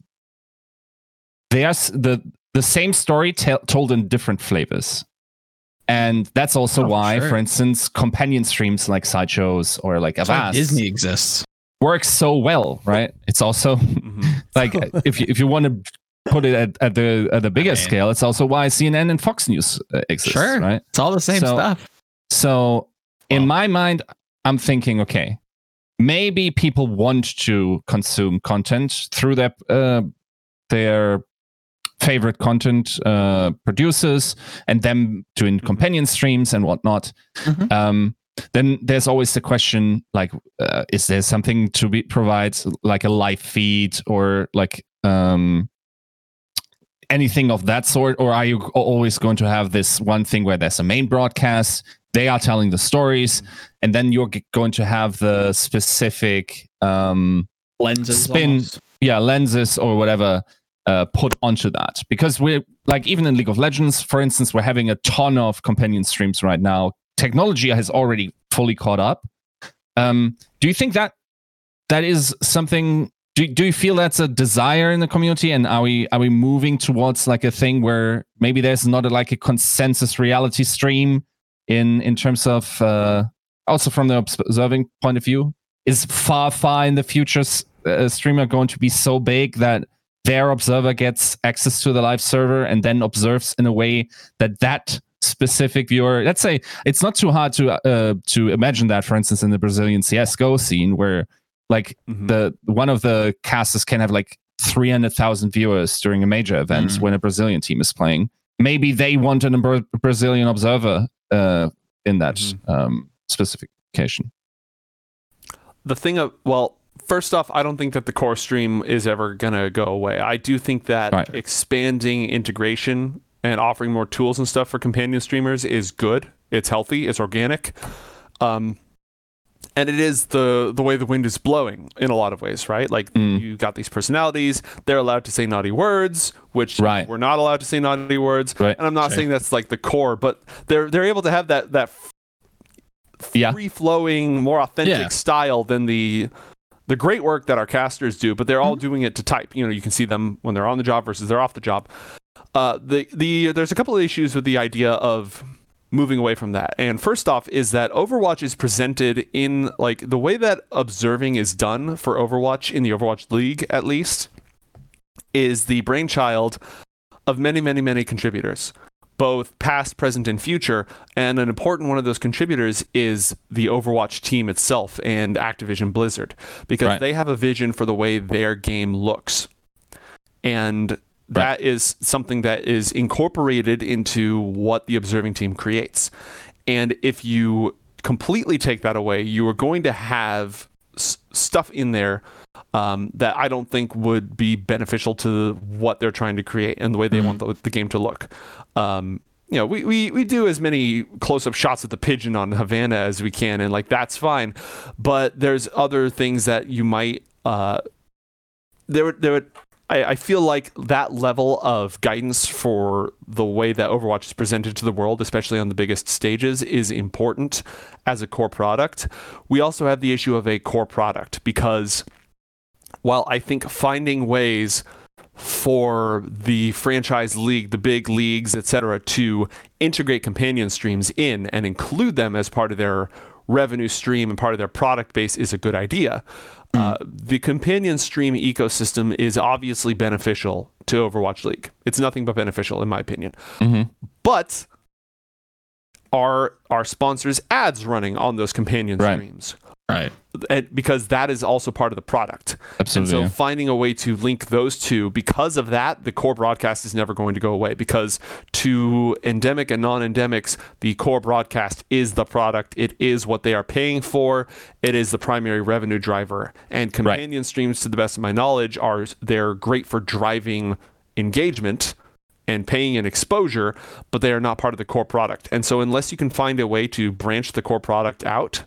there's the the same story told in different flavors. And that's also
Oh,
why,
sure.
for instance, companion streams like sideshows or like Avast
Disney exists.
works so well, right? It's also
Mhm.
like if you if you want to put it at, at the at the bigger
mean-
scale, it's also why CNN and Fox News uh, exist,
Sure.
right?
It's all the same
So-
stuff.
So in my mind, I'm thinking, okay, maybe people want to consume content through their uh, their favorite content uh, producers and them doing companion streams and whatnot.
Mhm.
Um, then there's always the question like, uh, is there something to be provide like a live feed or like um, anything of that sort, or are you always going to have this one thing where there's a main broadcast? They are telling the stories, and then you're g- going to have the specific um,
Lenses.
spin-
almost.
yeah lenses or whatever uh, put onto that because we're like even in league of legends for instance we're having a ton of companion streams right now technology has already fully caught up um, do you think that that is something do, do you feel that's a desire in the community and are we are we moving towards like a thing where maybe there's not a, like a consensus reality stream in in terms of uh, also from the observing point of view is far far in the future a streamer going to be so big that their observer gets access to the live server and then observes in a way that that specific viewer let's say it's not too hard to uh, to imagine that for instance in the brazilian csgo scene where like
Mhm.
the one of the casters can have like 300,000 viewers during a major event
Mm.
when a Brazilian team is playing. Maybe they want an Bra- Brazilian observer uh, in that
Mhm.
um, specification.
the thing of well first off i don't think that the core stream is ever going to go away i do think that
Right.
expanding integration and offering more tools and stuff for companion streamers is good it's healthy it's organic um and it is the the way the wind is blowing in a lot of ways right like
Mm.
you got these personalities they're allowed to say naughty words which
Right.
we're not allowed to say naughty words
Right.
and i'm not
Sure.
saying that's like the core but they're they're able to have that that
Yeah.
free flowing, more authentic
Yeah.
style than the the great work that our casters do, but they're all doing it to type. You know, you can see them when they're on the job versus they're off the job. Uh, the the there's a couple of issues with the idea of moving away from that. And first off is that Overwatch is presented in like the way that observing is done for Overwatch in the Overwatch League at least is the brainchild of many many many contributors both past, present, and future. And an important one of those contributors is the Overwatch team itself and Activision Blizzard, because
Right.
they have a vision for the way their game looks. And that is something that is incorporated into what the observing team creates. And if you completely take that away, you are going to have s- stuff in there
um, that I don't think would be beneficial to what they're trying to create and the way they
Mhm.
want the, the game to look. Um, you know, we, we, we do as many close up shots of the pigeon on Havana as we can, and like that's fine. But there's other things that you might uh, there there would I, I feel like that level of guidance for the way that Overwatch is presented to the world, especially on the biggest stages, is important as a core product. We also have the issue of a core product because while I think finding ways for the franchise league, the big leagues, etc., to integrate companion streams in and include them as part of their revenue stream and part of their product base is a good idea. Uh, the companion stream ecosystem is obviously beneficial to Overwatch League. It's nothing but beneficial, in my opinion.
Mhm.
But are our sponsors ads running on those companion
Right.
streams?
Right.
And because that is also part of the product.
Absolutely.
And so finding a way to link those two, because of that, the core broadcast is never going to go away. Because to endemic and non endemics, the core broadcast is the product. It is what they are paying for. It is the primary revenue driver. And companion streams, to the best of my knowledge, are they're great for driving engagement and paying an exposure, but they are not part of the core product. And so unless you can find a way to branch the core product out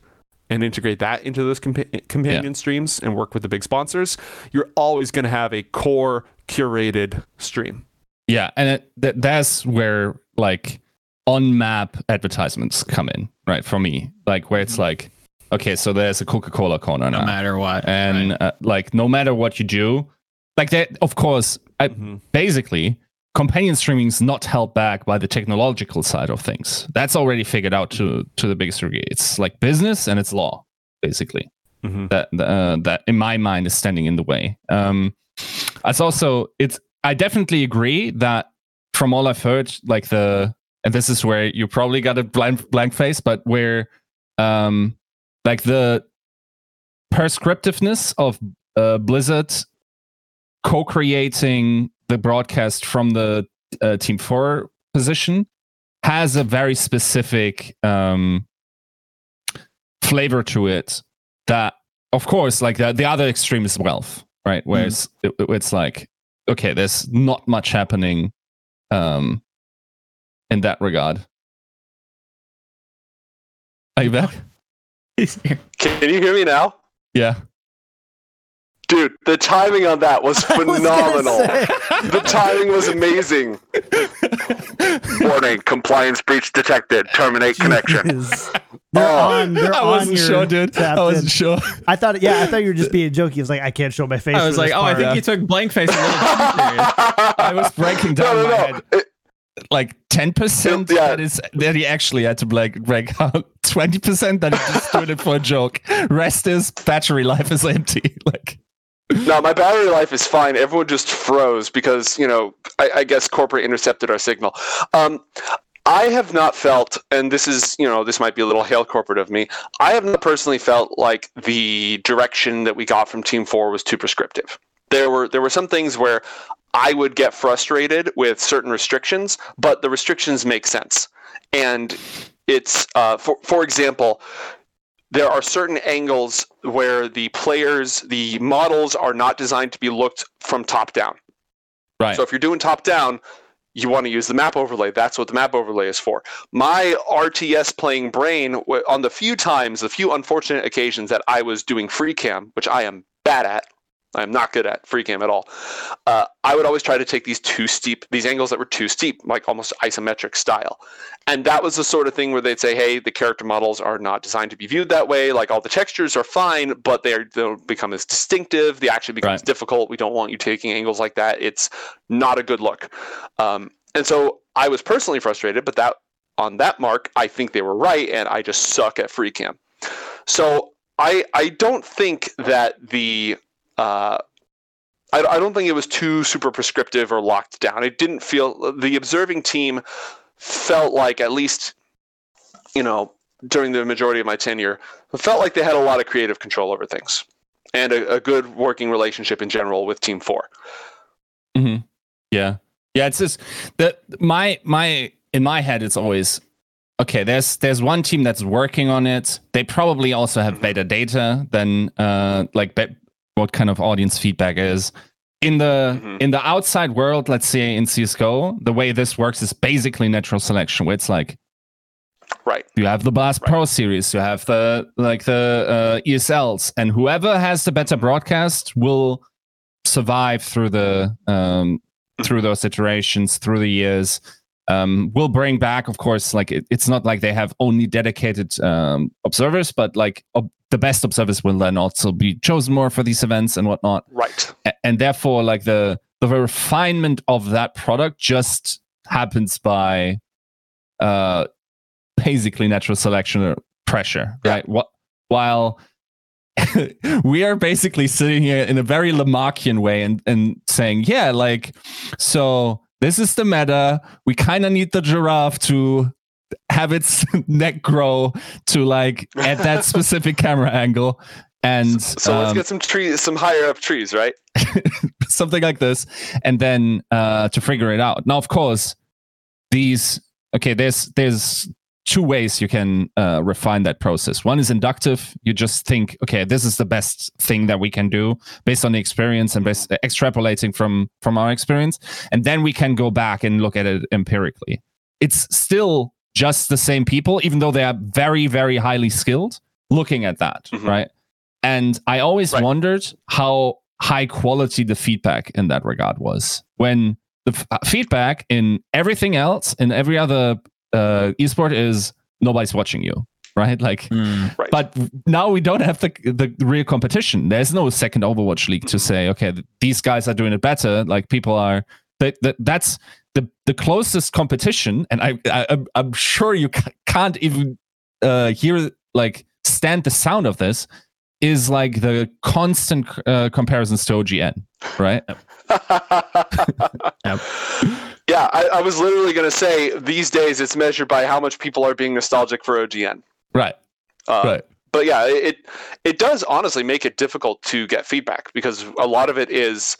and integrate that into those compa- companion streams and work with the big sponsors, you're always going to have a core curated stream.
Yeah, and it, th- that's where like on map advertisements come in, right? For me, like where it's like, okay, so there's a Coca Cola corner
No
now,
matter what.
and
right.
uh, like no matter what you do, like that, of course, I,
Mhm.
basically companion streaming is not held back by the technological side of things. That's already figured out to to the biggest degree. It's like business and it's law, basically
Mhm.
that uh, that in my mind is standing in the way. Um, it's also it's I definitely agree that from all I've heard, like the and this is where you probably got a blank blank face, but where um like the prescriptiveness of uh, Blizzard co-creating the broadcast from the uh, Team Four position has a very specific um, flavor to it that of course like the, the other extreme is wealth right? Where it's, it- it's like okay there's not much happening um in that regard. Are you back?
Can you hear me now?
yeah
Dude, the timing on that was
I was
phenomenal. the timing was amazing. Warning, compliance breach detected. Terminate connection.
Jeez. They're
Oh.
on. They're
i wasn't
your
sure dude i wasn't
in.
sure
I thought. Yeah, I thought you were just being jokey. He was like, I can't show my face.
I was like,
this
oh, I
part.
think you took blank face a little too serious.
I was breaking down
no, no,
my
no.
head.
It-
like 10%
Yeah.
that is that he actually had to break break out 20% that he just doing it for a joke rest is battery life is empty like
no, my battery life is fine. Everyone just froze because, you know, I, I guess corporate intercepted our signal. Um, I have not felt, and this is, you know, this might be a little hail corporate of me. I have not personally felt like the direction that we got from Team Four was too prescriptive. There were there were some things where I would get frustrated with certain restrictions, but the restrictions make sense. And it's, uh, for for example, there are certain angles where the players, the models are not designed to be looked from top down.
right
So if you're doing top down, you want to use the map overlay. That's what the map overlay is for. My RTS playing brain, on the few times, the few unfortunate occasions that I was doing free cam, which I am bad at, I am not good at free cam at all. Uh, I would always try to take these too steep, these angles that were too steep, like almost isometric style. And that was the sort of thing where they'd say, hey, the character models are not designed to be viewed that way. Like all the textures are fine, but they don't become as distinctive. The action becomes
Right.
difficult. We don't want you taking angles like that. It's not a good look. Um, and so I was personally frustrated, but that on that mark, I think they were right, and I just suck at free cam. So I I don't think that the uh, I, I don't think it was too super prescriptive or locked down. It didn't feel the observing team felt like at least you know during the majority of my tenure felt like they had a lot of creative control over things and a, a good working relationship in general with team four.
Yeah. Yeah it's just that my my in my head it's always okay there's there's one team that's working on it. They probably also have better data than uh like be- what kind of audience feedback is. In the
Mhm.
in the outside world, let's say in CS:GO, the way this works is basically natural selection, where it's like
Right.
you have the Blast
Right.
Pro series, you have the like the uh, ESLs, and whoever has the better broadcast will survive through the um, through those iterations, through the years. Um, will bring back, of course, like it, it's not like they have only dedicated um, observers, but like ob- the best observers will then also be chosen more for these events and whatnot
Right.
a- and therefore like the the refinement of that product just happens by uh basically natural selection or pressure
Yeah.
right what while we are basically sitting here in a very lamarckian way and and saying yeah like so this is the meta. We kind of need the giraffe to have its neck grow to like at that specific camera angle. And
So let's
um,
get some trees, some higher up trees, right?
something like this and then uh to figure it out. Now of course these okay there's there's two ways you can uh, refine that process. One is inductive. You just think okay this is the best thing that we can do based on the experience and based, extrapolating from from our experience. And then we can go back and look at it empirically. It's still just the same people even though they are very very highly skilled looking at that
Mhm.
right? And i always
Right.
wondered how high quality the feedback in that regard was. When the f- uh, feedback in everything else in every other uh, esport is nobody's watching you right? Like
Hmm.
Right.
but now we don't have the the real competition. There's no second overwatch league to say okay these guys are doing it better. Like people are that, that that's the the closest competition. And i, I I'm- i'm sure you can't even uh hear like stand the sound of this is like the constant uh, comparisons to ogn right
Yep.
Yeah, I, I was literally going to say these days it's measured by how much people are being nostalgic for OGN.
right
Uh,
right
But yeah, it it does honestly make it difficult to get feedback because a lot of it is,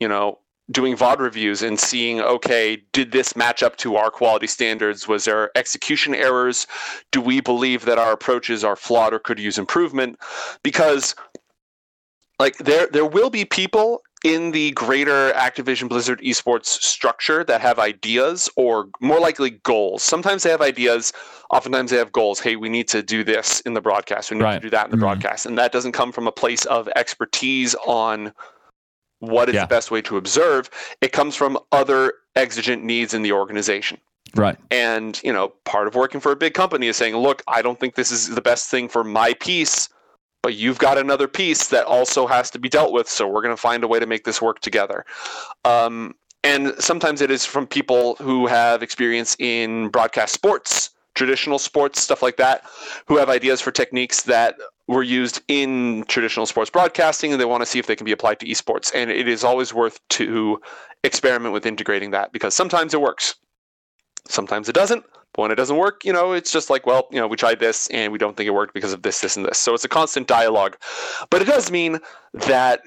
you know, doing VOD reviews and seeing, okay, did this match up to our quality standards? Was there execution errors? Do we believe that our approaches are flawed or could use improvement? Because like there there will be people in the greater Activision Blizzard esports structure that have ideas or more likely goals. Sometimes they have ideas, oftentimes they have goals. Hey, we need to do this in the broadcast. We need
Right.
to do that in the
Mhm.
broadcast. And that doesn't come from a place of expertise on what is
Yeah.
the best way to observe. It comes from other exigent needs in the organization.
right
And, you know, part of working for a big company is saying, look, I don't think this is the best thing for my piece, but you've got another piece that also has to be dealt with. So we're going to find a way to make this work together. Um, and sometimes it is from people who have experience in broadcast sports, traditional sports, stuff like that, who have ideas for techniques that were used in traditional sports broadcasting and they want to see if they can be applied to esports. And it is always worth to experiment with integrating that because sometimes it works. Sometimes it doesn't. But when it doesn't work, you know, it's just like, well, you know, we tried this and we don't think it worked because of this, this, and this. So it's a constant dialogue. But it does mean that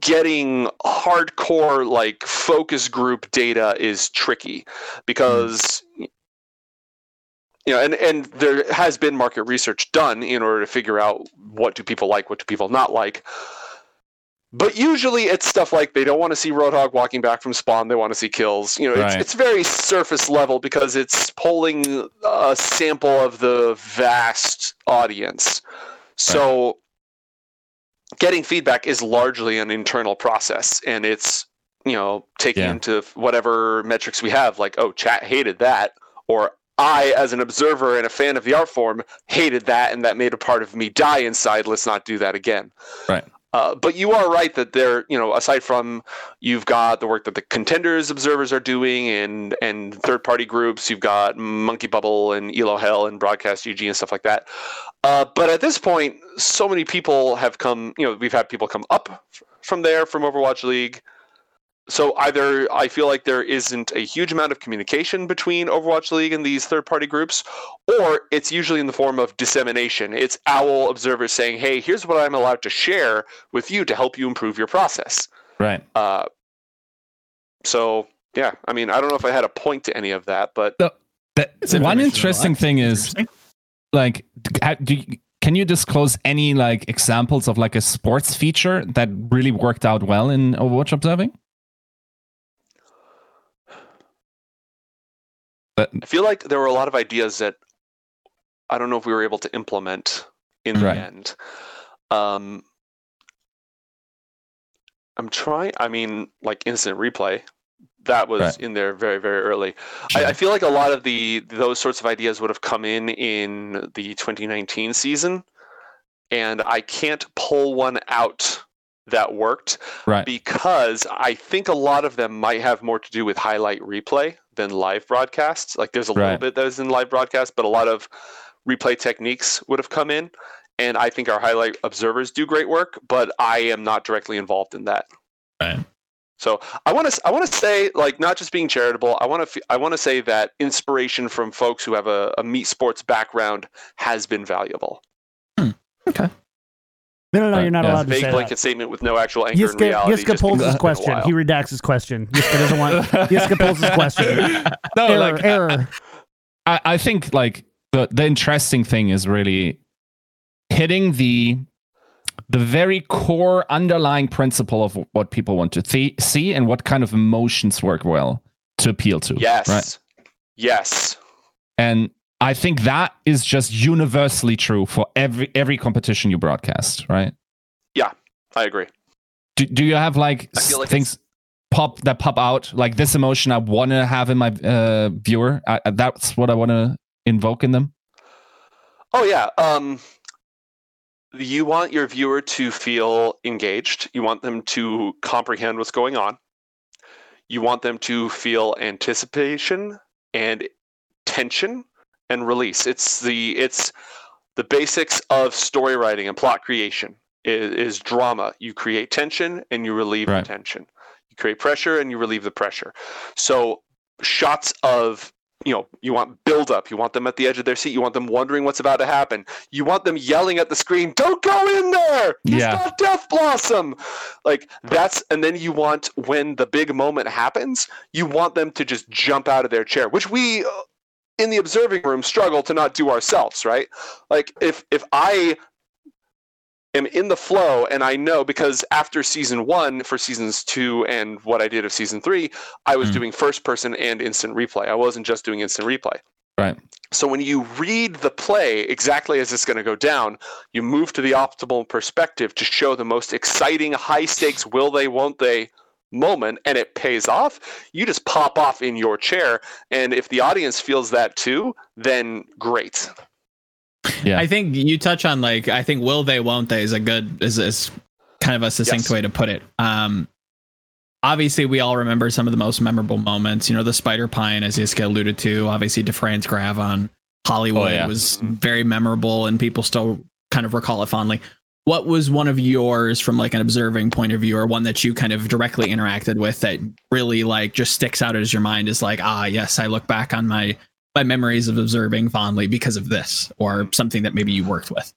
getting hardcore like focus group data is tricky hmm. because you know and and there has been market research done in order to figure out what do people like what do people not like but usually it's stuff like they don't want to see Roadhog walking back from spawn. They want to see kills. You know, it's,
Right.
it's very surface level because it's polling a sample of the vast audience. So getting feedback is largely an internal process and it's, you know, taking
Yeah.
into whatever metrics we have, like, oh, chat hated that, or I, as an observer and a fan of the art form, hated that and that made a part of me die inside. Let's not do that again.
Right.
Uh, but you are right that there, you know, aside from you've got the work that the contenders observers are doing and and third party groups, you've got Monkey Bubble and Elo Hell and Broadcast GG and stuff like that. Uh, but at this point, so many people have come. You know, we've had people come up from there from Overwatch League. So either I feel like there isn't a huge amount of communication between Overwatch League and these third-party groups, or it's usually in the form of dissemination. It's OWL observers saying, "Hey, here's what I'm allowed to share with you to help you improve your process."
right
Uh, so yeah, I mean, I don't know if I had a point to any of that, but
That,
It's
one interesting
That's
thing is
interesting.
like do you, can you disclose any like examples of like a sports feature that really worked out well in Overwatch observing? But
I feel like there were a lot of ideas that I don't know if we were able to implement in the end. Um, I'm trying. I mean, like instant replay, that was
Right.
in there very, very early. I, I feel like a lot of the those sorts of ideas would have come in in the 2019 season, and I can't pull one out that worked
right.
because I think a lot of them might have more to do with highlight replay than live broadcast. Like there's a little
Right.
bit that is in live broadcast, but a lot of replay techniques would have come in. And I think our highlight observers do great work, but I am not directly involved in that.
Right.
So I want to I want to say like not just being charitable. I want to I want to say that inspiration from folks who have a, a meat sports background has been valuable.
Hmm. No, no,
no,
you're not
yeah.
allowed to
Vague
say
blanket
that.
statement with no actual anchor in
Yiska,
reality.
Yiska pulls his
it's been a
question. He redacts his question. Yiska doesn't want. Yiska pulls his question.
no,
error,
like
error.
I, I think like the the interesting thing is really hitting the the very core underlying principle of what people want to th- see and what kind of emotions work well to appeal to.
Yes.
Right.
Yes.
And I think that is just universally true for every every competition you broadcast, right?
Yeah, I agree.
Do, do you have like,
I feel
s-
like
things pop that pop out like this emotion I want to have in my uh, viewer? I- that's what I want to invoke in them.
Oh yeah. Um, you want your viewer to feel engaged. You want them to comprehend what's going on. You want them to feel anticipation and tension and release. It's the it's the basics of story writing and plot creation is, is drama. You create tension and you relieve
Right.
the tension. You create pressure and you relieve the pressure. So shots of you know you want build up you want them at the edge of their seat you want them wondering what's about to happen you want them yelling at the screen don't go in there He's
Yeah.
got death blossom like that's and then you want when the big moment happens you want them to just jump out of their chair which we in the observing room struggle to not do ourselves right like if if i am in the flow and i know because after season one for seasons two and what i did of season three i was
Mm.
doing first person and instant replay i wasn't just doing instant replay
Right.
so when you read the play exactly as it's going to go down, you move to the optimal perspective to show the most exciting, high stakes, will they, won't they moment, and it pays off. You just pop off in your chair. And if the audience feels that too, then great.
Yeah.
I think you touch on like I think will they won't they is a good is is kind of a succinct
Yes.
way to put it. Um obviously we all remember some of the most memorable moments. You know, the spider pine as Iska alluded to, obviously Dafran's Grav on Hollywood
Oh, yeah.
was very memorable and people still kind of recall it fondly. What was one of yours from like an observing point of view or one that you kind of directly interacted with that really like just sticks out as your mind is like, ah yes, I look back on my my memories of observing fondly because of this or something that maybe you worked with.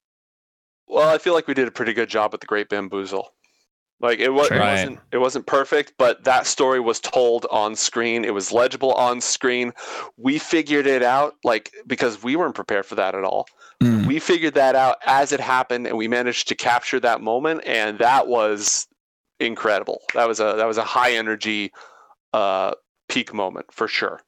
Well, I feel like we did a pretty good job with the Great Bamboozle. Like it, was, it
Right.
wasn't it wasn't perfect, but that story was told on screen. It was legible on screen. We figured it out like because we weren't prepared for that at all.
Mm.
we figured that out as it happened and we managed to capture that moment and that was incredible that was a that was a high energy uh peak moment for sure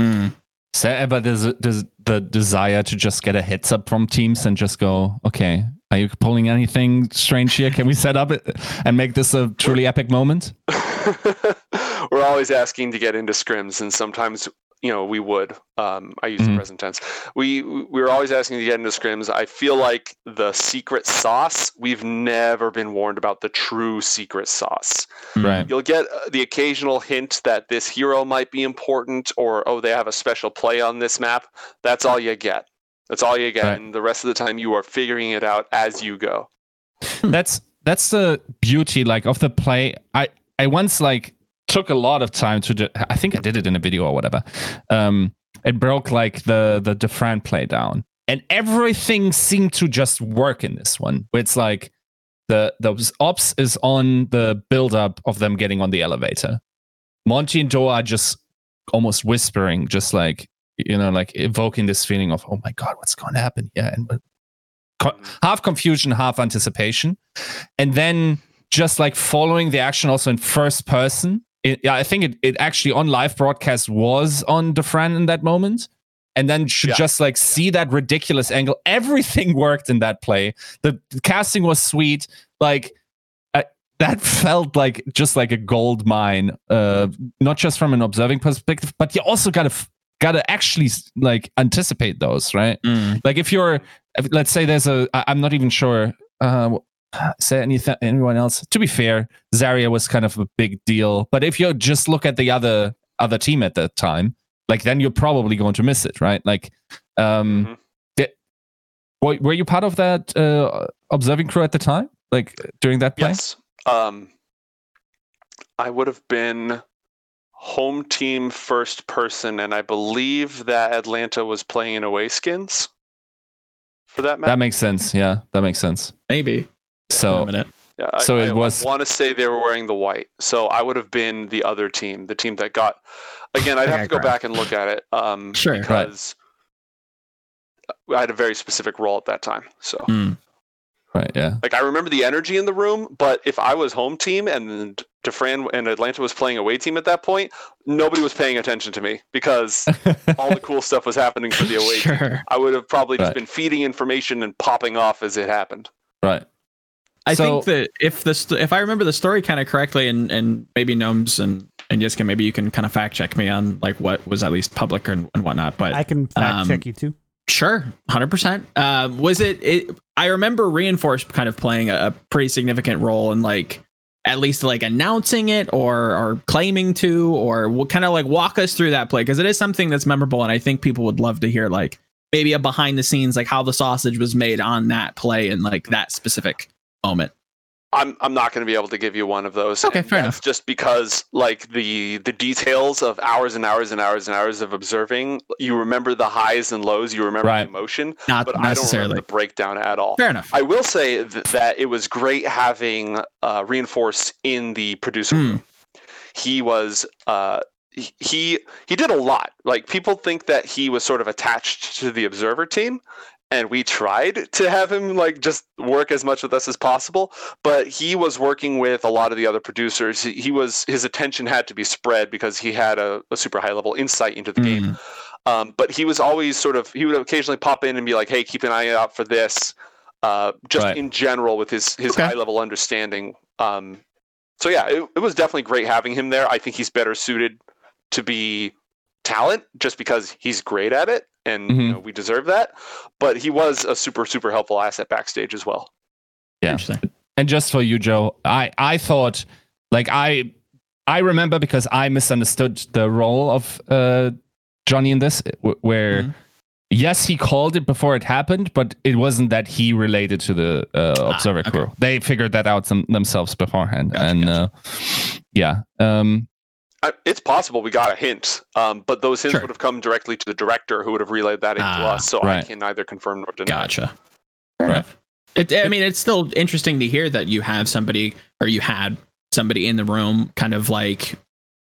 Mm.
Is there ever there's, there's the desire to just get a heads up from teams and just go, okay, are you pulling anything strange here? Can we set up it and make this a truly epic moment?
we're always asking to get into scrims and sometimes you know we would um, i use the
Mhm.
present tense we we were always asking to get into scrims i feel like the secret sauce we've never been warned about the true secret sauce
Right.
You'll get uh, the occasional hint that this hero might be important, or oh, they have a special play on this map. That's all you get. That's all you get,
Right.
and the rest of the time you are figuring it out as you go.
that's that's the beauty like of the play i i once like took a lot of time to do, i think i did it in a video or whatever. Um it broke like the the Dafran play down. And everything seemed to just work in this one. It's like the the ops is on the build up of them getting on the elevator. Monty and Doa are just almost whispering just like you know like evoking this feeling of oh my god what's going to happen? Yeah and half confusion, half anticipation, and then just like following the action also in first person. It, yeah, I think it, it actually on live broadcast was on Dafran in that moment. And then should
Yeah.
just like see that ridiculous angle. Everything worked in that play. The, the casting was sweet. Like uh, that felt like just like a gold mine. Uh, not just from an observing perspective, but you also gotta f- gotta actually like anticipate those, right?
Mm.
like if you're if- let's say there's a I- i'm not even sure uh say anything anyone else to be fair Zarya was kind of a big deal but if you just look at the other other team at that time like then you're probably going to miss it right like um
Mhm.
di- were, were you part of that uh observing crew at the time like during that play
Yes. Um, I would have been home team first person, and I believe that Atlanta was playing in away skins for that match.
that makes sense yeah that makes sense
Maybe. Wait a
so.
Yeah, I-
So
I,
it was-
want to say they were wearing the white, so I would have been the other team, the team that got. Again, I'd have to go back and look at it. Um,
Sure. Right.
because I had a very specific role at that time. So,
Mm.
right yeah
like, I remember the energy in the room, but if I was home team and Dafran and Atlanta was playing away team at that point, nobody was paying attention to me because all the cool stuff was happening for the away team.
Sure.
I would have probably just
Right.
been feeding information and popping off as it happened.
right
I
So-
think that if the st- if I remember the story kind of correctly, and and maybe gnomes and and Jessica, maybe you can kind of fact check me on like what was at least public and, and whatnot. But
I can fact
um,
check you too.
Sure, hundred percent. Um, was it, it? I remember reinforced kind of playing a, a pretty significant role in like at least like announcing it or or claiming to or what kind of like walk us through that play because it is something that's memorable and I think people would love to hear like maybe a behind the scenes like how the sausage was made on that play and like that specific moment.
I'm I'm not going to be able to give you one of those.
Okay, fair
enough. Just because like the the details of hours and hours and hours and hours of observing, you remember the highs and lows, you remember
Right.
the emotion,
Not
but I don't remember the breakdown at all.
Fair enough.
I will say th- that it was great having uh, Reinforce in the producer room. He was uh, he he did a lot. Like people think that he was sort of attached to the observer team, and we tried to have him like just work as much with us as possible. But he was working with a lot of the other producers. He, he was his attention had to be spread because he had a, a super high level insight into the game.
Mm.
Um, but he was always sort of he would occasionally pop in and be like, "Hey, keep an eye out for this." Uh, just
Right.
in general, with his his
Okay.
high level understanding. Um, so yeah, it, it was definitely great having him there. I think he's better suited to be talent just because he's great at it, and you
Mhm.
know, we deserve that. But he was a super super helpful asset backstage as well.
Yeah.
Interesting.
and just for you joe i i thought like i i remember because i misunderstood the role of uh johnny in this wh- where
Mhm.
yes he called it before it happened but it wasn't that he related to the uh,
Ah,
observer
okay.
crew they figured that out some, themselves beforehand
Gotcha,
and
gotcha.
uh yeah um
I, it's possible we got a hint, um, but those hints
Sure.
would have come directly to the director, who would have relayed that into
Ah,
us. So I can neither confirm nor deny.
Gotcha. Fair
Right.
It, I mean, it's still interesting to hear that you have somebody or you had somebody in the room kind of like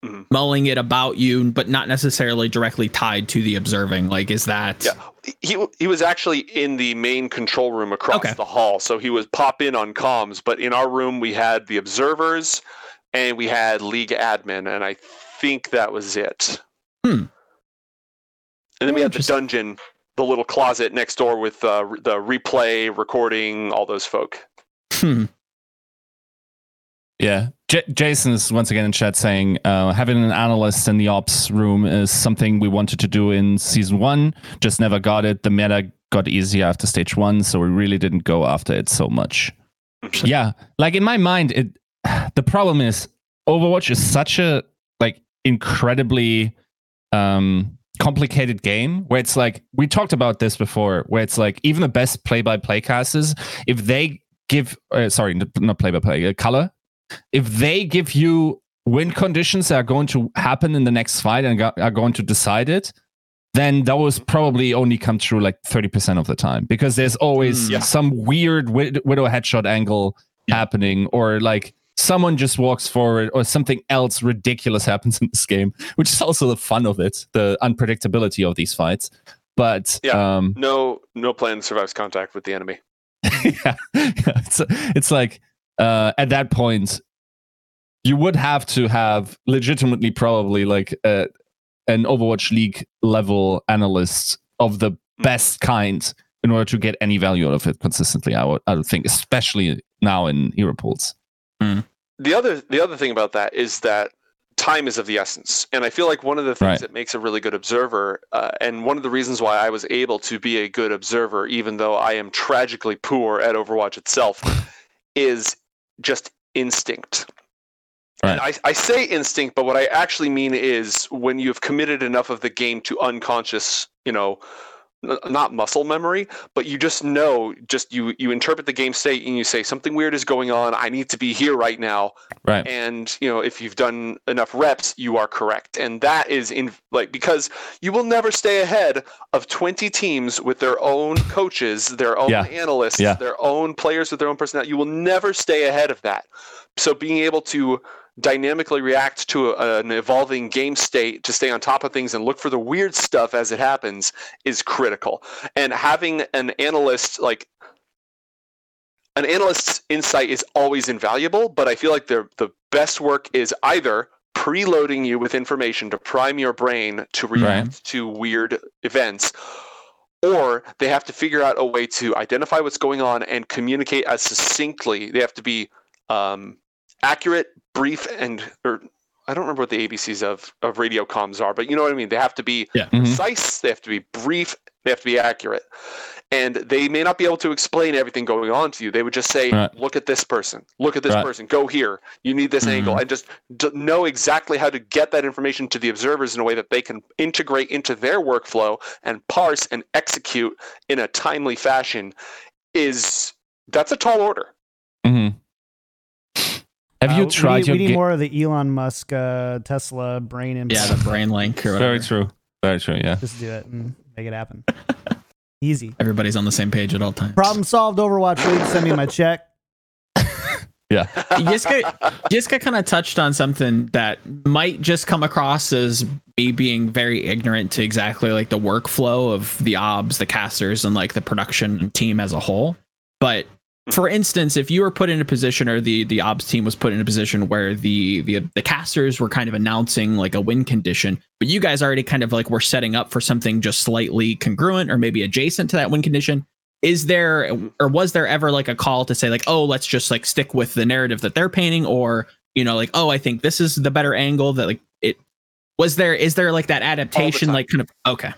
Mhm.
mulling it about you, but not necessarily directly tied to the observing. Like, is that
Yeah. he he was actually in the main control room across
Okay.
the hall so he was pop in on comms but in our room we had the observers and we had league admin and i think that was it
Hmm.
and then we had the dungeon the little closet next door with uh, the replay recording all those folk
Hmm.
Yeah. J- Jason is once again in chat saying uh, having an analyst in the ops room is something we wanted to do in season one, just never got it. The meta got easier after stage one, so we really didn't go after it so much. Yeah. Like in my mind, it the problem is Overwatch is such a like incredibly um complicated game where it's like we talked about this before where it's like even the best play-by-play casters if they give uh, sorry not play-by-play uh, color if they give you win conditions that are going to happen in the next fight and go- are going to decide it then those probably only come true like 30% of the time because there's always
Mm.
Yeah.
some weird wid- widow headshot angle
Yeah.
happening or like someone just walks forward or something else ridiculous happens in this game which is also the fun of it the unpredictability of these fights but
Yeah.
um
no no plan survives contact with the enemy
yeah, yeah. It's it's like uh, at that point, you would have to have legitimately probably like uh, an Overwatch League level analyst of the best kind in order to get any value out of it consistently. I would, I would think, especially now in hero pools.
The other the other thing about that is that time is of the essence. And i feel like one of the things
Right.
that makes a really good observer uh, and one of the reasons why i was able to be a good observer even though i am tragically poor at overwatch itself is just instinct. And I, I say instinct but what i actually mean is when you've committed enough of the game to unconscious you know not muscle memory but you just know just you you interpret the game state and you say something weird is going on i need to be here right now
Right.
and you know if you've done enough reps you are correct and that is in like because you will never stay ahead of 20 teams with their own coaches their own
Yeah.
analysts
Yeah.
their own players with their own personality you will never stay ahead of that so being able to dynamically react to a, an evolving game state to stay on top of things and look for the weird stuff as it happens is critical and having an analyst like an analyst's insight is always invaluable, but I feel like the the best work is either preloading you with information to prime your brain to react to weird events, or they have to figure out a way to identify what's going on and communicate as succinctly. They have to be um, accurate, brief, and or I don't remember what the ABCs of of radio comms are, but you know what I mean. They have to be
Yeah.
Mhm.
precise. They have to be brief. They have to be accurate. And they may not be able to explain everything going on to you. They would just say,
Right.
"Look at this person. Look at this
Right.
person. Go here. You need this angle."
Mhm.
And just d- know exactly how to get that information to the observers in a way that they can integrate into their workflow and parse and execute in a timely fashion. Is that's a tall order.
hmm Have
Uh,
you
we
tried
need,
your
we need
ga-
more of the Elon Musk, uh, Tesla brain
Yeah, the brain link or whatever.
Very true. Very true. Yeah.
Just do it and make it happen. Easy.
Everybody's on the same page at all times.
Problem solved. Overwatch League. Send me my check. Yeah.
Yiska, Yiska kind of touched on something that might just come across as me being very ignorant to exactly like the workflow of the obs, the casters, and like the production team as a whole. But for instance, if you were put in a position or the the obs team was put in a position where the the the casters were kind of announcing like a win condition, but you guys already kind of like were setting up for something just slightly congruent or maybe adjacent to that win condition, is there or was there ever like a call to say like oh let's just like stick with the narrative that they're painting or you know like oh i think this is the better angle that like it was there is there like that adaptation like kind of okay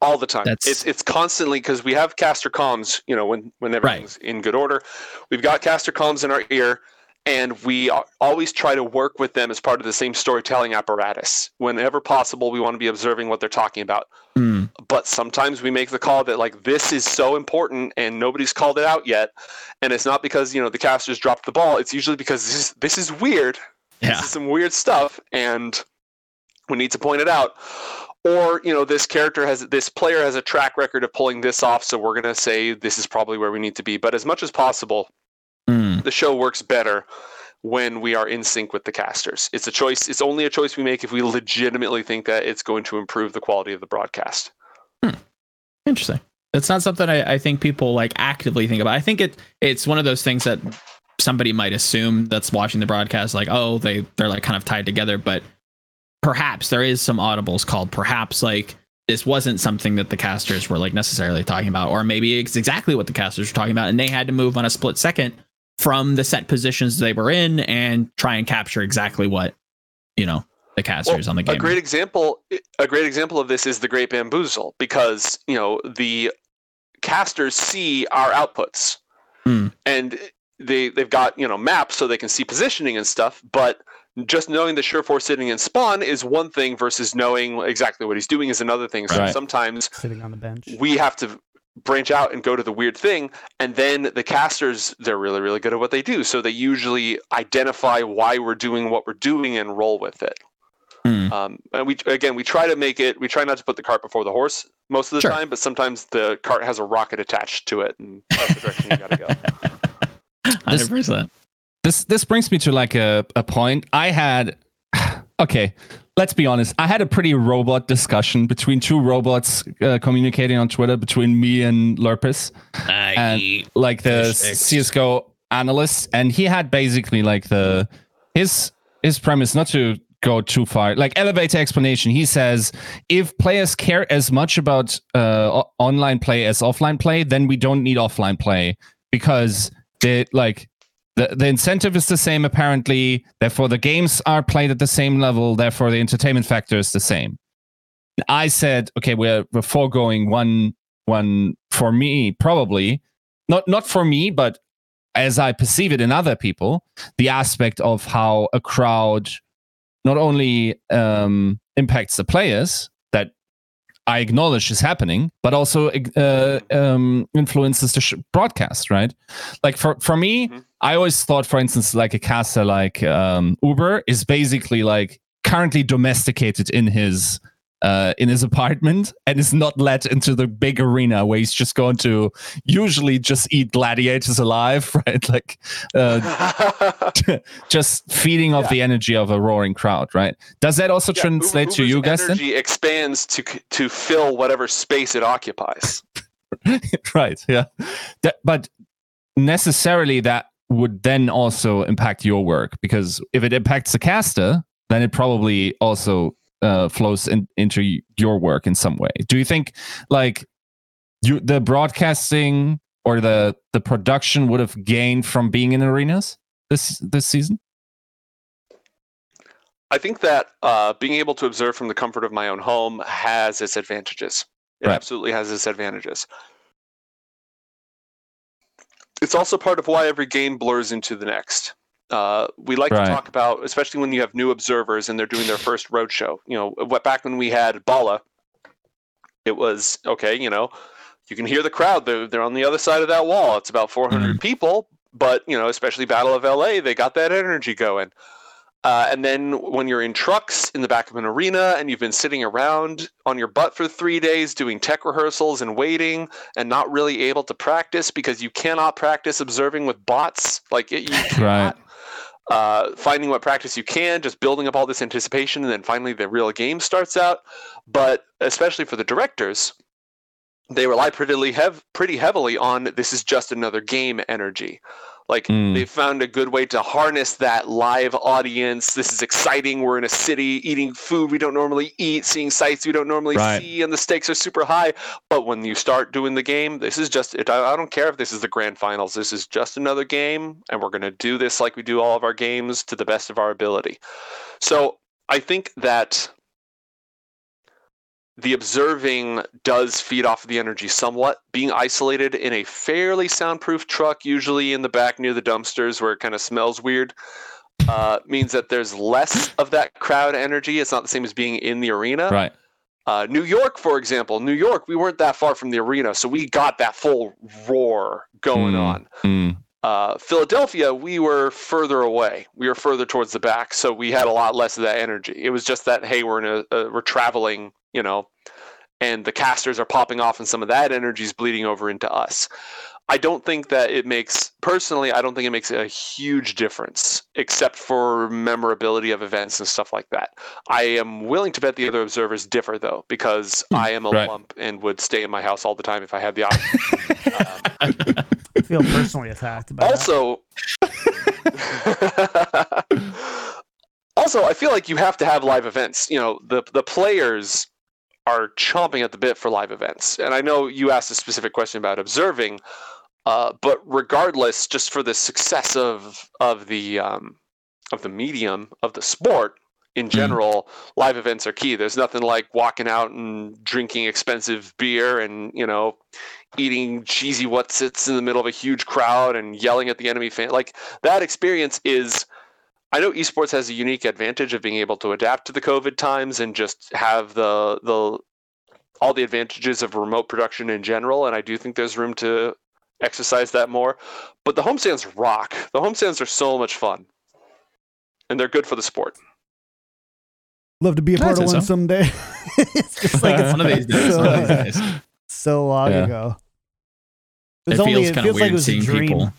all the time.
That's-
It's it's constantly because we have caster comms. You know, when when everything's in good order, we've got caster comms in our ear, and we always try to work with them as part of the same storytelling apparatus. Whenever possible, we want to be observing what they're talking about.
Hmm.
But sometimes we make the call that like this is so important and nobody's called it out yet, and it's not because you know the casters dropped the ball. It's usually because this is, this is weird
yeah
this is some weird stuff and we need to point it out or you know this character has this player has a track record of pulling this off so we're going to say this is probably where we need to be. But as much as possible
Hmm.
the show works better when we are in sync with the casters. It's a choice it's only a choice we make if we legitimately think that it's going to improve the quality of the broadcast.
Interesting. It's not something I, I think people like actively think about. I think it it's one of those things that somebody might assume that's watching the broadcast like oh they they're like kind of tied together but perhaps there is some audibles called perhaps like this wasn't something that the casters were like necessarily talking about or maybe it's exactly what the casters were talking about and they had to move on a split second from the set positions they were in and try and capture exactly what you know the casters on the game
A great example, a great example of this is the Great Bamboozle, because you know the casters see our outputs,
Hmm.
and they they've got you know maps so they can see positioning and stuff. But just knowing that the Surefour sitting in spawn is one thing, versus knowing exactly what he's doing is another thing. So
Right.
sometimes
Sitting on the bench.
we have to branch out and go to the weird thing and then the casters they're really really good at what they do so they usually identify why we're doing what we're doing and roll with it
Hmm.
um, and we again we try to make it we try not to put the cart before the horse most of the
Sure.
time but sometimes the cart has a rocket attached to it and that's the direction you gotta go
100%
this this this brings me to like a, a point. I had okay, let's be honest. I had a pretty robot discussion between two robots uh, communicating on Twitter between me and Lurppis, and like the CS:GO analyst, and he had basically like the his his premise not to go too far like elevator explanation. He says if players care as much about uh, online play as offline play then we don't need offline play because they like the, the incentive is the same apparently therefore the games are played at the same level therefore the entertainment factor is the same i said okay we're, we're foregoing one one for me probably not not for me but as i perceive it in other people the aspect of how a crowd not only um, impacts the players that I acknowledge is happening, but also uh, um, influences the sh- broadcast, right? Like for for me, mm-hmm. I always thought, for instance, like a caster like um, Uber is basically like currently domesticated in his uh, in his apartment and is not let into the big arena where he's just going to usually just eat gladiators alive, right? Like uh, just feeding off yeah. the energy of a roaring crowd, right? Does that also yeah, translate
Uber's
to you, guys?
Energy expands to to fill whatever space it occupies.
right. Yeah. That, but necessarily that would then also impact your work because if it impacts the caster, then it probably also uh, flows in, into your work in some way. Do you think like you the broadcasting or the the production would have gained from being in arenas this this season?
I think that uh, being able to observe from the comfort of my own home has its advantages. It right. absolutely has its advantages. It's also part of why every game blurs into the next. Uh, we like right. to talk about, especially when you have new observers and they're doing their first roadshow. You know, back when we had Bala, it was okay. You know, you can hear the crowd; they're they're on the other side of that wall. It's about 400 mm-hmm. people, but you know, especially Battle of LA, they got that energy going. Uh, and then when you're in trucks in the back of an arena and you've been sitting around on your butt for three days doing tech rehearsals and waiting and not really able to practice because you cannot practice observing with bots, like you cannot. Right uh, finding what practice you can, just building up all this anticipation, and then finally the real game starts out. But especially for the directors, they rely pretty, hev- pretty heavily on this is just another game energy. Like mm. they found a good way to harness that live audience. This is exciting. We're in a city eating food we don't normally eat, seeing sights we don't normally right. see, and the stakes are super high. But when you start doing the game, this is just it, I don't care if this is the grand finals. This is just another game, and we're going to do this like we do all of our games to the best of our ability. So I think that the observing does feed off of the energy somewhat. Being isolated in a fairly soundproof truck, usually in the back near the dumpsters where it kind of smells weird, uh, means that there's less of that crowd energy. It's not the same as being in the arena.
Right.
Uh, New York, for example, New York, we weren't that far from the arena, so we got that full roar going mm. on. Mm. Uh, Philadelphia, we were further away. We were further towards the back, so we had a lot less of that energy. It was just that hey, we're in a, a we're traveling you know, and the casters are popping off and some of that energy is bleeding over into us. I don't think that it makes personally, I don't think it makes a huge difference except for memorability of events and stuff like that. I am willing to bet the other observers differ though, because hmm, I am a right. lump and would stay in my house all the time if I had the option.
um, I feel personally attacked.
also, also, I feel like you have to have live events. You know, the the players are chomping at the bit for live events. And I know you asked a specific question about observing, uh, but regardless, just for the success of of the um, of the medium of the sport in mm-hmm. general, mm. live events are key. There's nothing like walking out and drinking expensive beer and you know eating cheesy what sits in the middle of a huge crowd and yelling at the enemy fan. Like that experience is I know esports has a unique advantage of being able to adapt to the COVID times and just have the the all the advantages of remote production in general, and I do think there's room to exercise that more. But the homestands rock. The homestands are so much fun, and they're good for the sport.
Love to be a part of one so. someday. it's just like it's one of these days. So, so long yeah. ago.
It, it feels kind of weird like seeing people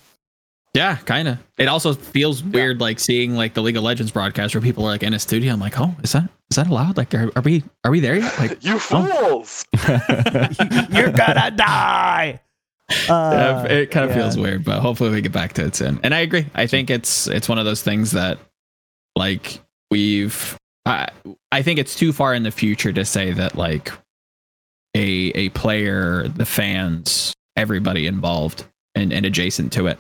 Yeah, kind of. It also feels weird, like seeing like the League of Legends broadcast where people are like in a studio. I'm like, oh, is that is that allowed? Like, are, are we are we there yet? Like,
You fools!
You're gonna die.
yeah,
Uh,
it kind of
yeah.
feels weird, but hopefully we get back to it soon. And I agree. I think it's it's one of those things that like we've. I I think it's too far in the future to say that like a a player, the fans, everybody involved and, and adjacent to it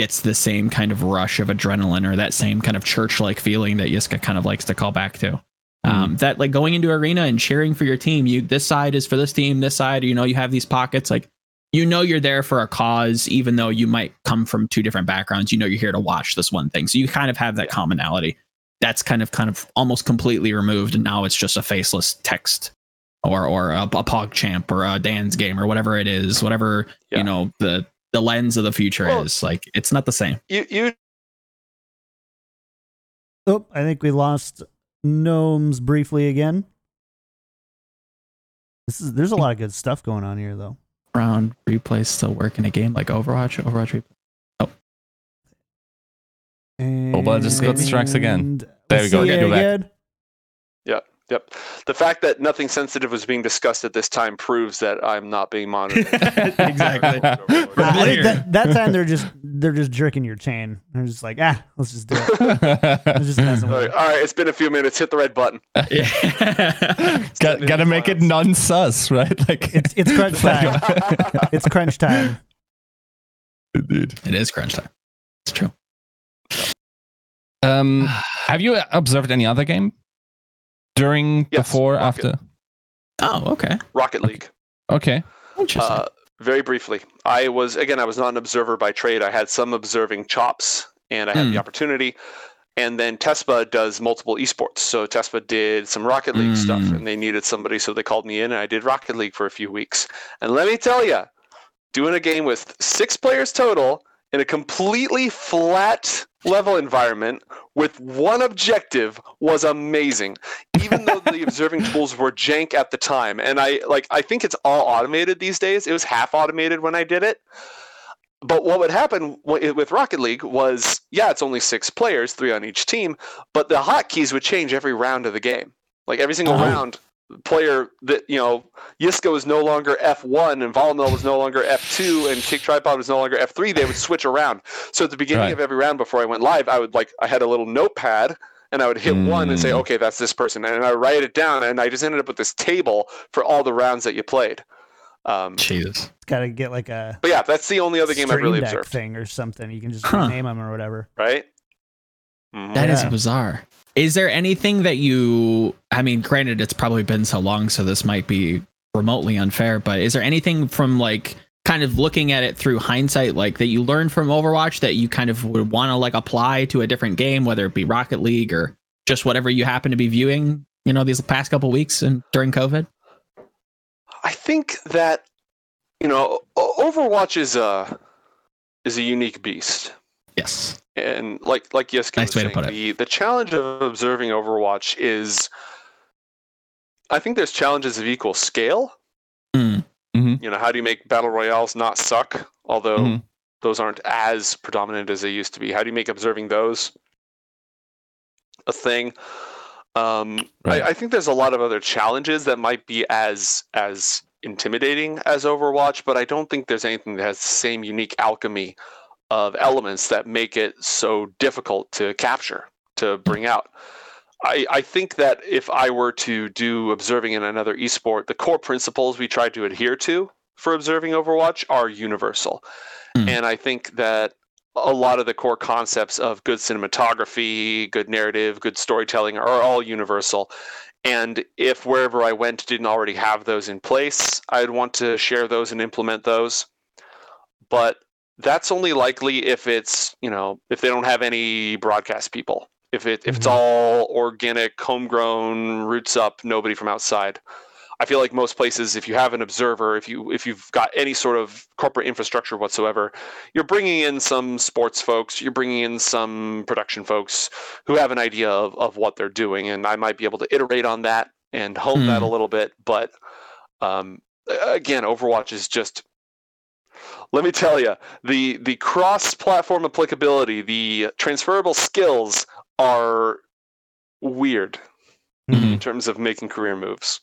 gets the same kind of rush of adrenaline or that same kind of church like feeling that Yiska kind of likes to call back to. Um, that like going into arena and cheering for your team, you this side is for this team, this side, you know, you have these pockets like you know you're there for a cause, even though you might come from two different backgrounds. You know you're here to watch this one thing, so you kind of have that commonality. That's kind of kind of almost completely removed, and now it's just a faceless text or or a, a pog champ or a DansGame or whatever it is, whatever
Yeah.
you know the the lens of the future
Well-
is. Like it's not the same.
You you
Oh, I think we lost gnomes briefly again. This is there's a lot of good stuff going on here though.
Round replays still work in a game like Overwatch. Overwatch replay. Oh.
And
but it just got strikes again. There we go,
See
yeah, go back.
again.
Yep. The fact that nothing sensitive was being discussed at this time proves that I'm not being monitored.
Exactly.
I that, that time they're just they're just jerking your chain. They're just like, ah, let's just do it. Just mess
All
with
right,
it.
all right, it's been a few minutes. Hit the red button.
Yeah.
Got, gotta make it non-sus, right? Like
It's it's crunch time. it's crunch time.
Indeed.
it is crunch time. It's true.
Um, have you observed any other game during,
Yes,
before,
Rocket.
after?
Oh, okay.
Rocket League.
Okay.
Interesting.
Uh, very briefly, I was again. I was not an observer by trade. I had some observing chops, and I had
Hmm.
the opportunity. And then Tespa does multiple esports. So Tespa did some Rocket League stuff,
Hmm.
and they needed somebody, so they called me in, and I did Rocket League for a few weeks. And let me tell you, doing a game with six players total in a completely flat level environment with one objective was amazing. Even though the observing tools were jank at the time and i like i think it's all automated these days. It was half automated when i did it. But what would happen with rocket league was yeah it's only six players three on each team but the hotkeys would change every round of the game. Like every single
Oh.
round player that you know Yiska was no longer F1 and Volamel was no longer F2 and Kick Tripod was no longer F3 they would switch around so at the beginning
Right.
of every round before I went live I would like I had a little notepad and I would hit one and say
Mm.
okay that's this person and I write it down and I just ended up with this table for all the rounds that you played um,
Jesus.
Got to get like a
but yeah that's the only other game I've
Stream
really
Deck
observed
thing or something. You can just
Huh.
rename them or whatever.
right Mhm.
That is
Yeah.
bizarre. Is there anything that you I mean, granted it's probably been so long so this might be remotely unfair, but is there anything from like kind of looking at it through hindsight like that you learned from Overwatch that you kind of would want to like apply to a different game whether it be Rocket League or just whatever you happen to be viewing, you know, these past couple weeks and during COVID?
I think that you know Overwatch is a is a unique beast
Yes.
and like like Yiska
Nice
was
way to
saying,
put it.
the the challenge of observing Overwatch is, I think there's challenges of equal scale.
Mm.
You know, how do you make battle royales not suck? Although
Mhm.
those aren't as predominant as they used to be. How do you make observing those a thing? Um,
Right.
I, I think there's a lot of other challenges that might be as as intimidating as Overwatch, but I don't think there's anything that has the same unique alchemy of elements that make it so difficult to capture, to bring out. I, I think that if I were to do observing in another esport, the core principles we try to adhere to for observing Overwatch are universal.
Hmm.
And I think that a lot of the core concepts of good cinematography, good narrative, good storytelling are all universal. And if wherever I went didn't already have those in place, I'd want to share those and implement those. But that's only likely if it's, you know, if they don't have any broadcast people. If it if it's
Mhm.
all organic, homegrown, roots up, nobody from outside. I feel like most places, if you have an observer, if you if you've got any sort of corporate infrastructure whatsoever, you're bringing in some sports folks, you're bringing in some production folks who have an idea of, of what they're doing, and I might be able to iterate on that and hone that a little bit. But um, again, Overwatch is just let me tell you, the the cross-platform applicability, the transferable skills are weird
Mhm.
in terms of making career moves.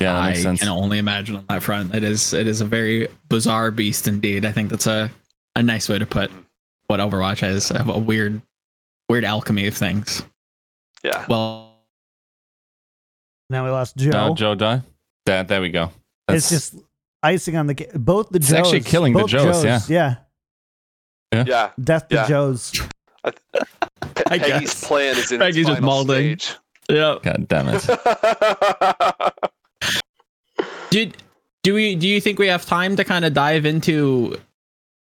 Yeah, that
I
sense.
can only imagine on that front. It is it is a very bizarre beast indeed. I think that's a, a nice way to put what Overwatch is. A, a weird weird alchemy of things.
Yeah.
Well,
Now we lost Joe.
Uh, Joe die. There, there we go.
it's just icing on the ca- both the
It's
Joes.
actually killing the
both
Joes, yeah.
yeah.
Yeah.
Death to
Yeah.
Joes.
Pe-
I
Peggy's
guess.
plan is in
Peggy's
its
just
final
molding.
stage.
yeah.
God damn it.
Did do we do you think we have time to kind of dive into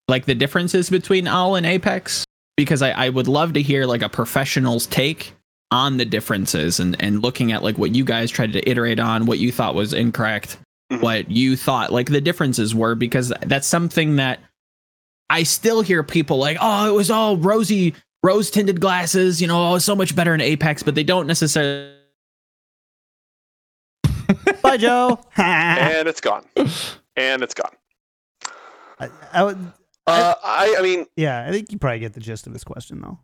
like the differences between OWL and Apex? Because I, I would love to hear like a professional's take on the differences and, and looking at like what you guys tried to iterate on, what you thought was incorrect,
Mhm.
what you thought like the differences were, because that's something that I still hear people like, oh, it was all rosy, rose tinted glasses, you know, oh, it's so much better in Apex, but they don't necessarily
Bye, Joe.
And it's gone. And it's gone.
I would,
Uh, I, I mean,
yeah, I think you probably get the gist of this question though.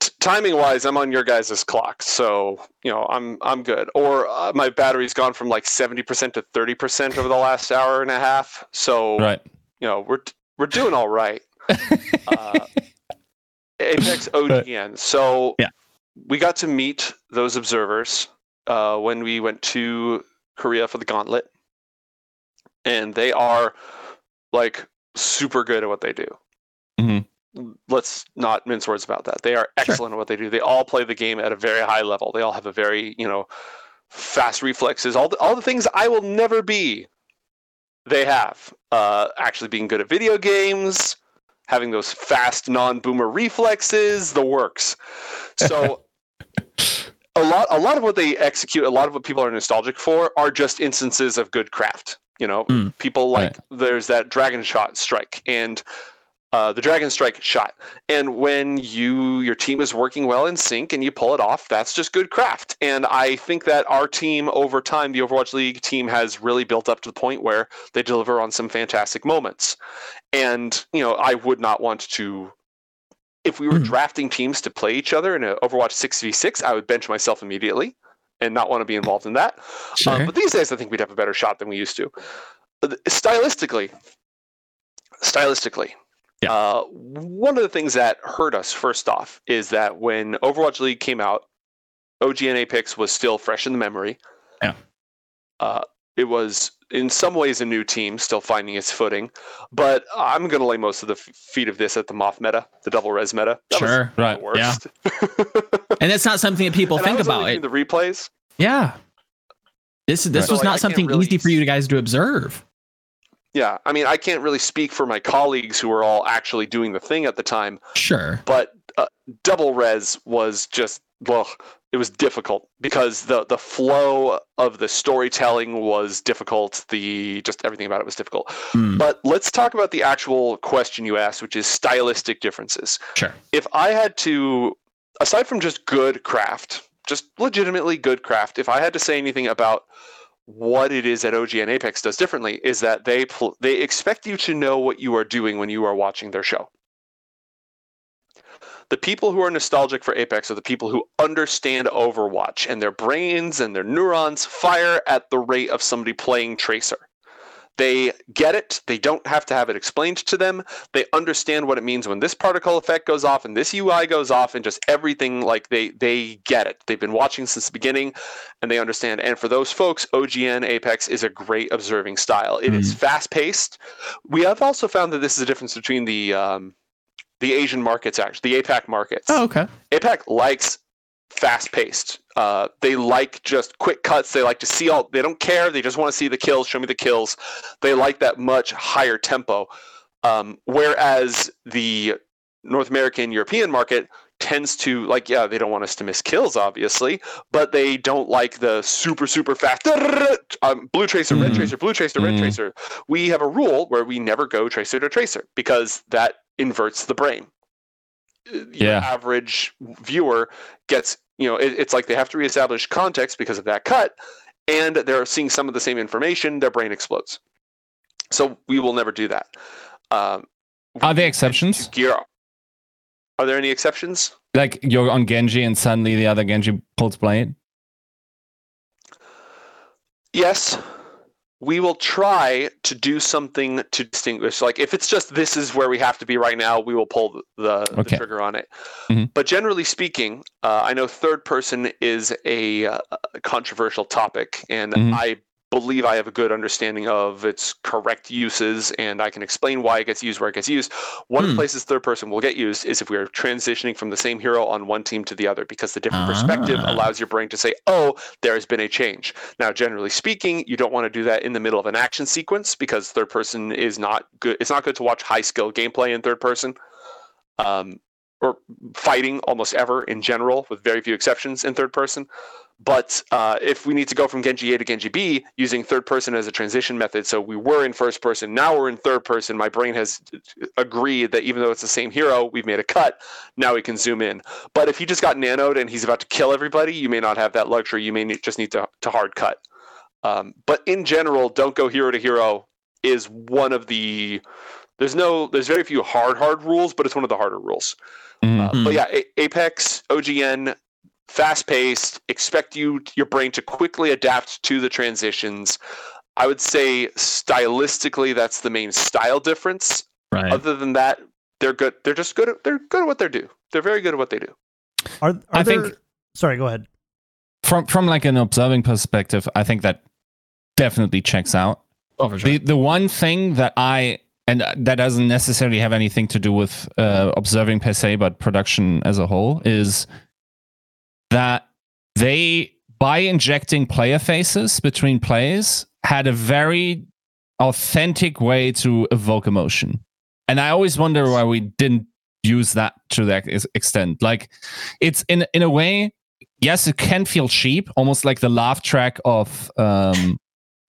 T- timing wise, I'm on your guys' clock, so you know I'm I'm good. Or uh, my battery's gone from like 70% to 30% over the last hour and a half. So
Right.
you know we're we're doing all right. Uh, Apex OGN. So
Yeah.
we got to meet those observers uh, when we went to Korea for the Gauntlet, and they are like super good at what they do.
Mhm.
Let's not mince words about that. They are excellent at what they do. They all play the game at a very high level. They all have a very you know fast reflexes. All the, all the things I will never be. They have uh, actually being good at video games, having those fast non-boomer reflexes, the works. So a lot a lot of what they execute, a lot of what people are nostalgic for are just instances of good craft. You know,
Mm.
people like there's that dragon shot strike and uh, the dragon strike shot. And when you your team is working well in sync and you pull it off, that's just good craft. And I think that our team over time, the Overwatch League team has really built up to the point where they deliver on some fantastic moments. And, you know, I would not want to if we were
Mhm.
drafting teams to play each other in an Overwatch 6v6, I would bench myself immediately and not want to be involved in that.
Sure.
Um, but these days, I think we'd have a better shot than we used to. Stylistically, stylistically,
Yeah.
uh, one of the things that hurt us first off is that when Overwatch League came out, OGN Apex was still fresh in the memory.
Yeah.
Uh, it was in some ways a new team, still finding its footing. But I'm going to lay most of the feet of this at the Moth meta, the double res meta. That
sure.
Right.
worst.
And that's not something that people
And I
think
was
about. It,
the replays.
yeah. This this
So,
was
like,
not something
really
easy for you guys to observe.
Yeah, I mean, I can't really speak for my colleagues who were all actually doing the thing at the time,
Sure.
but uh, double res was just well, it was difficult because the the flow of the storytelling was difficult. The just everything about it was difficult.
Hmm.
But let's talk about the actual question you asked, which is stylistic differences.
Sure.
If I had to, aside from just good craft, just legitimately good craft, if I had to say anything about what it is that OGN Apex does differently, is that they pl- they expect you to know what you are doing when you are watching their show. The people who are nostalgic for Apex are the people who understand Overwatch, and their brains and their neurons fire at the rate of somebody playing Tracer. They get it. They don't have to have it explained to them. They understand what it means when this particle effect goes off and this UI goes off and just everything like they they get it. They've been watching since the beginning and they understand. And for those folks, OGN Apex is a great observing style. It is fast paced. We have also found that this is a difference between the um, the Asian markets, actually, the APAC markets.
Oh, okay.
APAC likes fast paced. Uh, they like just quick cuts. They like to see all. They don't care. They just want to see the kills. Show me the kills. They like that much higher tempo. Um, whereas the North American European market tends to like yeah they don't want us to miss kills obviously but they don't like the super super fast um, blue tracer red
Mhm.
tracer blue tracer red
Mhm.
tracer we have a rule where we never go tracer to tracer because that inverts the brain your
Yeah.
average viewer gets you know it, it's like they have to reestablish context because of that cut and they're seeing some of the same information their brain explodes So we will never do that. Um,
Are there exceptions?
Gear. Are there any exceptions?
Like you're on Genji and suddenly the other Genji pulls blade.
Yes. We will try to do something to distinguish. Like if it's just this is where we have to be right now, we will pull the, the, the trigger on it.
Mhm.
But generally speaking, uh, I know third person is a, uh, controversial topic, and
Mhm.
I believe I have a good understanding of its correct uses, and I can explain why it gets used where it gets used. One of the
Hmm.
places third person will get used is if we are transitioning from the same hero on one team to the other, because the different perspective
Ah.
allows your brain to say, "Oh, there has been a change." Now, generally speaking, you don't want to do that in the middle of an action sequence because third person is not good. It's not good to watch high skill gameplay in third person, um, or fighting almost ever in general, with very few exceptions in third person. But uh, if we need to go from Genji A to Genji B using third person as a transition method, so we were in first person, now we're in third person. My brain has agreed that even though it's the same hero, we've made a cut. Now we can zoom in. But if he just got nanoed and he's about to kill everybody, you may not have that luxury. You may need, just need to, to hard cut. Um, but in general, don't go hero to hero is one of the. There's no. There's very few hard hard rules, but it's one of the harder rules.
Mhm.
Uh, but yeah, A- Apex, OGN, fast paced. Expect you your brain to quickly adapt to the transitions. I would say stylistically, that's the main style difference.
Right.
Other than that, they're good. They're just good. At, they're good at what they do. They're very good at what they do.
Are, are
I
there?
think-
sorry, go ahead.
From from like an observing perspective, I think that definitely checks out.
Oh, for sure.
The the one thing that I and that doesn't necessarily have anything to do with uh, observing per se, but production as a whole is that they by injecting player faces between plays had a very authentic way to evoke emotion, and I always wonder why we didn't use that to that extent. Like it's in in a way, yes, it can feel cheap, almost like the laugh track of um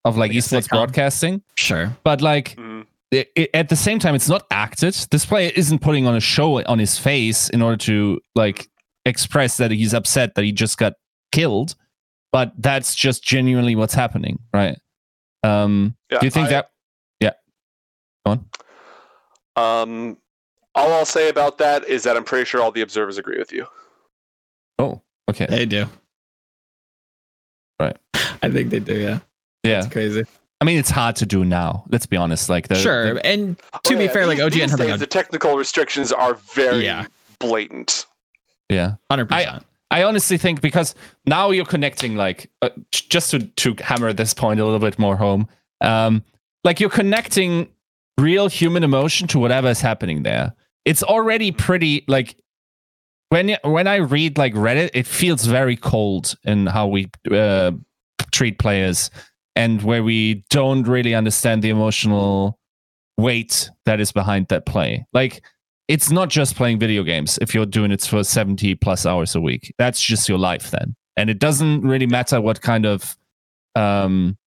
of like,
Like a
esports broadcasting
sure.
but like
Mhm.
it, it- at the same time it's not acted this player isn't putting on a show on his face in order to like express that he's upset that he just got killed but that's just genuinely what's happening right um
Yeah,
do you think
I-
that yeah go on
Um, all I'll say about that is that I'm pretty sure all the observers agree with you.
oh okay
They do.
Right.
I think they do. Yeah.
yeah
It's crazy.
i mean it's hard to do now let's be honest like the,
sure.
the-
and to
Oh,
be
yeah,
fair, like
these-
OGN
these
has
days, the technical restrictions are very
Yeah.
blatant.
Yeah
hundred percent.
I honestly think because now you're connecting like uh, just to to hammer this point a little bit more home. Um, like you're connecting real human emotion to whatever is happening there. It's already pretty like when when I read like Reddit, it feels very cold in how we uh, treat players and where we don't really understand the emotional weight that is behind that play. Like it's not just playing video games if you're doing it for 70 plus hours a week. That's just your life then. And it doesn't really matter what kind of um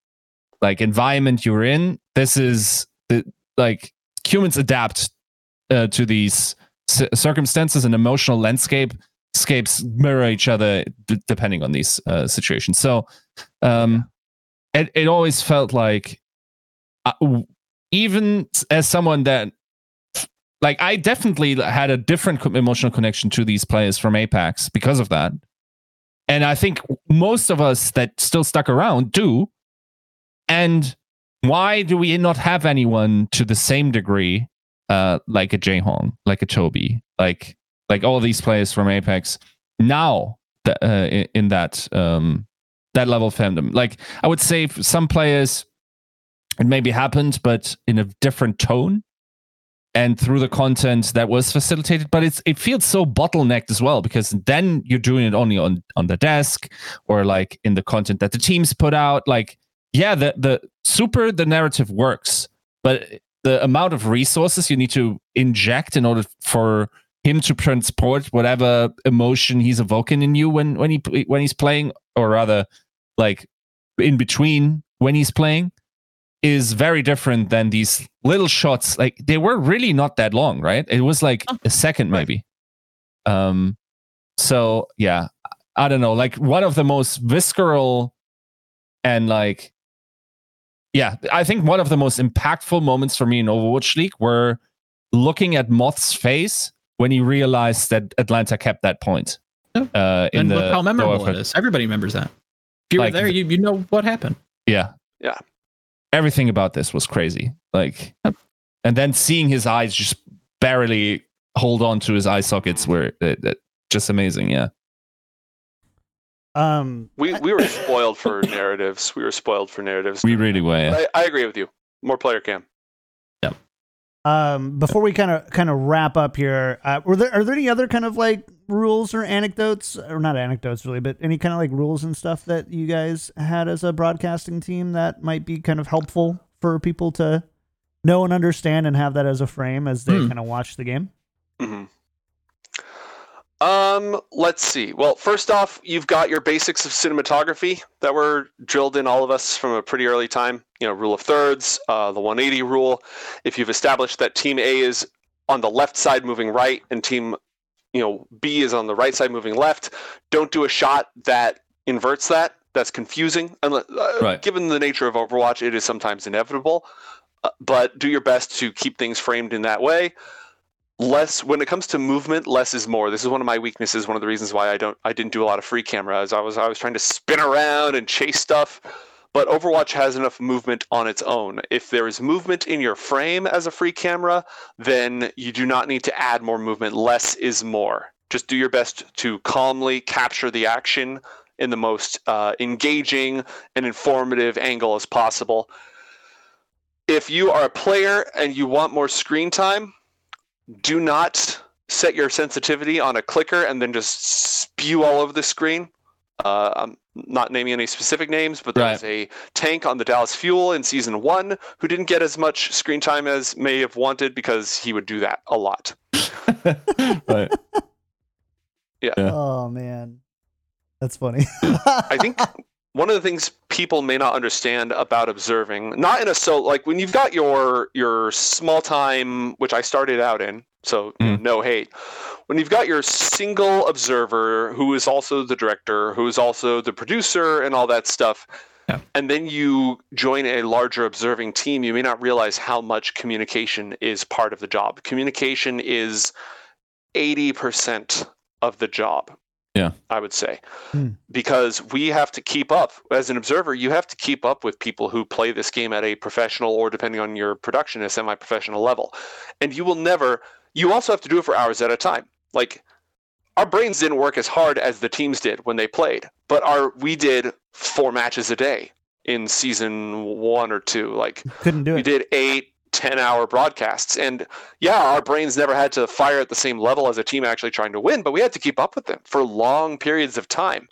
like environment you're in. This is the like humans adapt uh, to these circumstances and emotional landscape scapes mirror each other d- depending on these uh, situations. So um it, it always felt like uh, even as someone that like I definitely had a different emotional connection to these players from Apex because of that. And I think most of us that still stuck around do. And why do we not have anyone to the same degree uh, like a Jay Hong, like a Toby, like like all these players from Apex now that, uh, in, that um, that level of fandom? Like I would say some players it maybe happened, but in a different tone and through the content that was facilitated but it's it feels so bottlenecked as well because then you're doing it only on on the desk or like in the content that the teams put out. Like yeah the the super the narrative works but the amount of resources you need to inject in order for him to transport whatever emotion he's evoking in you when when he when he's playing or rather like in between when he's playing is very different than these little shots. Like they were really not that long, right? It was like a second maybe. Um so yeah, I don't know, like one of the most visceral and like yeah, I think one of the most impactful moments for me in Overwatch League were looking at Moth's face when he realized that Atlanta kept that point.
Yeah.
Uh, in
and
the
look how memorable it is. Everybody remembers that. If you
Like-
were there, you, you know what happened.
Yeah.
Yeah.
Everything about this was crazy. Like, and then seeing his eyes just barely hold on to his eye sockets were uh, uh, just amazing. Yeah.
Um,
We we were spoiled for narratives. We were spoiled for narratives.
We really were. Yeah.
I, I agree with you. More player cam. Yeah.
Um, before we kind of kind of wrap up here, uh, were there are there any other kind of like rules or anecdotes, or not anecdotes really, but any kind of like rules and stuff that you guys had as a broadcasting team that might be kind of helpful for people to know and understand and have that as a frame as they
Hmm.
kind of watch the game?
hmm Um, let's see. Well, first off, you've got your basics of cinematography that were drilled in all of us from a pretty early time. You know, rule of thirds, uh, the 180 rule. If you've established that team A is on the left side moving right and team, you know, B is on the right side moving left, don't do a shot that inverts that. That's confusing. Unless, uh,
Right.
Given the nature of Overwatch, it is sometimes inevitable. Uh, but do your best to keep things framed in that way less when it comes to movement less is more this is one of my weaknesses one of the reasons why i don't i didn't do a lot of free camera as i was i was trying to spin around and chase stuff but overwatch has enough movement on its own. If there is movement in your frame as a free camera then you do not need to add more movement. Less is more. Just do your best to calmly capture the action in the most uh, engaging and informative angle as possible. If you are a player and you want more screen time do not set your sensitivity on a clicker and then just spew all over the screen. Uh, I'm not naming any specific names, but there
Right.
was a tank on the Dallas Fuel in season one who didn't get as much screen time as may have wanted because he would do that a lot.
right. Yeah.
Oh man, that's funny.
I think one of the things people may not understand about observing, not in a so like when you've got your your small time, which I started out in, so you know, no hate. When you've got your single observer who is also the director, who is also the producer, and all that stuff.
Yeah.
And then you join a larger observing team, you may not realize how much communication is part of the job. Communication is 80% of the job.
Yeah.
I would say
Hmm.
because we have to keep up as an observer you have to keep up with people who play this game at a professional or depending on your production a semi-professional level and you will never you also have to do it for hours at a time. Like our brains didn't work as hard as the teams did when they played but our we did four matches a day in season one or two. Like
Couldn't do it.
we did eight 10 hour broadcasts. And yeah our brains never had to fire at the same level as a team actually trying to win but we had to keep up with them for long periods of time.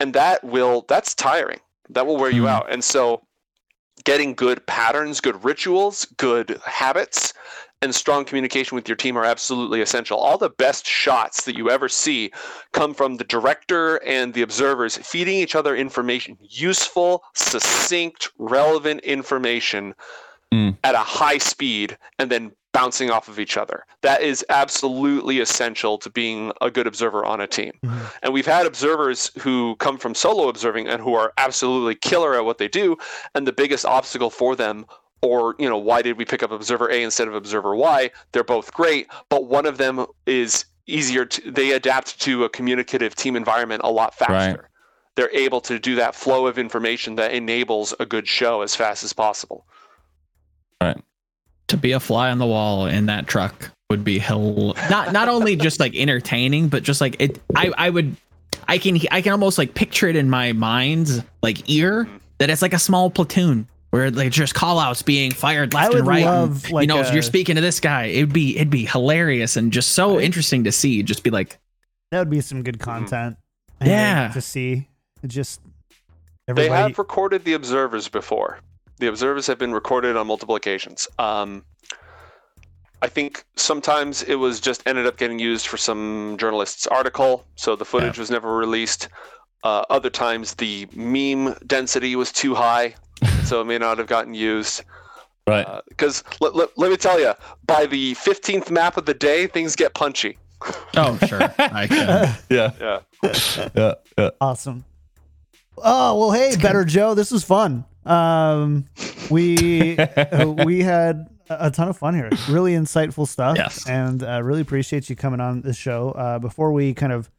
And that will that's tiring. That will wear you
Mhm.
out. And so getting good patterns good rituals good habits and strong communication with your team are absolutely essential all the best shots that you ever see come from the director and the observers feeding each other information useful succinct relevant information
Mm.
at a high speed and then bouncing off of each other. That is absolutely essential to being a good observer on a team.
Mhm.
And we've had observers who come from solo observing and who are absolutely killer at what they do. And the biggest obstacle for them, or, you know, why did we pick up observer A instead of observer Y? They're both great, but one of them is easier to, they adapt to a communicative team environment a lot faster. They're able to do that flow of information that enables a good show as fast as possible. Right.
To be a fly on the wall in that truck would be hell not not only just like entertaining but just like it i i would i can i can almost like picture it in my mind's like ear mm-hmm. that it's like a small platoon where like just call outs being fired
I
left
would
and right and,
like,
you know
a-
you're speaking to this guy it'd be it'd be hilarious and just so interesting to see just be like
That would be some good content. I think,
Yeah.
to see. It just
They have recorded the observers before. The observers have been recorded on multiple occasions. Um, I think sometimes it was just ended up getting used for some journalist's article, so the footage was never released. Uh, other times the meme density was too high, so it may not have gotten used.
Right.
Because let, let, let me tell you, by the 15th map of the day, things get punchy.
oh sure i can
yeah.
Yeah.
Yeah. Yeah.
awesome. Oh well, hey, better Joe. This was fun. Um, we uh, we had a ton of fun here. Really insightful stuff.
Yes.
And uh, really appreciate you coming on this show. Uh, before we kind of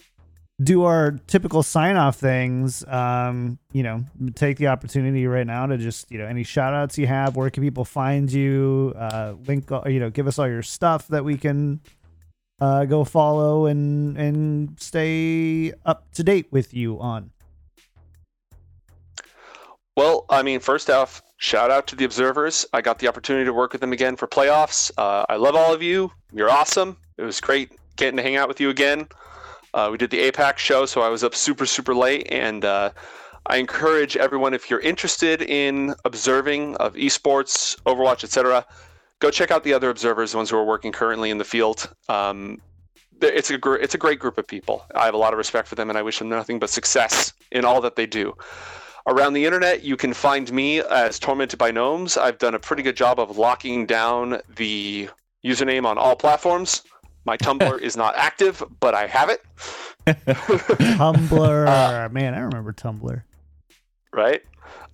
do our typical sign off things, um, you know, take the opportunity right now to just, you know, any shout outs you have, where can people find you? Uh, link, uh, you know, give us all your stuff that we can uh, go follow and and stay up to date with you on.
Well, I mean, first off, shout out to the observers. I got the opportunity to work with them again for playoffs. Uh, I love all of you. You're awesome. It was great getting to hang out with you again. Uh, we did the APAC show, so I was up super, super late. And uh, I encourage everyone, if you're interested in observing of esports, Overwatch, etc., go check out the other observers, the ones who are working currently in the field. Um, it's a gr- it's a great group of people. I have a lot of respect for them, and I wish them nothing but success in all that they do. Around the internet, you can find me as Tormented by Gnomes. I've done a pretty good job of locking down the username on all platforms. My Tumblr is not active, but I have it.
Tumblr.
Uh,
Man, I remember Tumblr.
right?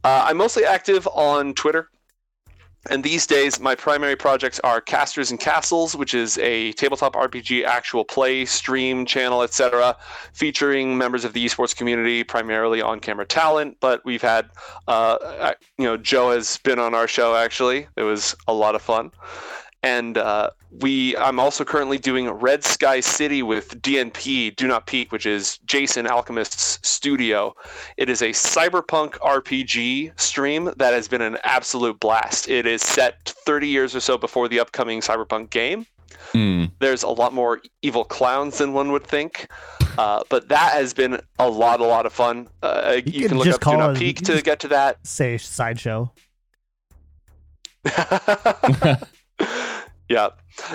Uh, I'm mostly active on Twitter. And these days, my primary projects are Casters and Castles, which is a tabletop RPG actual play stream channel, etc., featuring members of the esports community, primarily on-camera talent. But we've had, uh, you know, Joe has been on our show. Actually, it was a lot of fun. And uh, we, I'm also currently doing Red Sky City with DNP, Do Not Peek, which is Jason Alchemist's studio. It is a cyberpunk RPG stream that has been an absolute blast. It is set 30 years or so before the upcoming cyberpunk game.
Hmm.
There's a lot more evil clowns than one would think, uh, but that has been a lot, a lot of fun. Uh, you,
could
can look
just
up Do Not Peek to get to that.
Say sideshow.
yeah.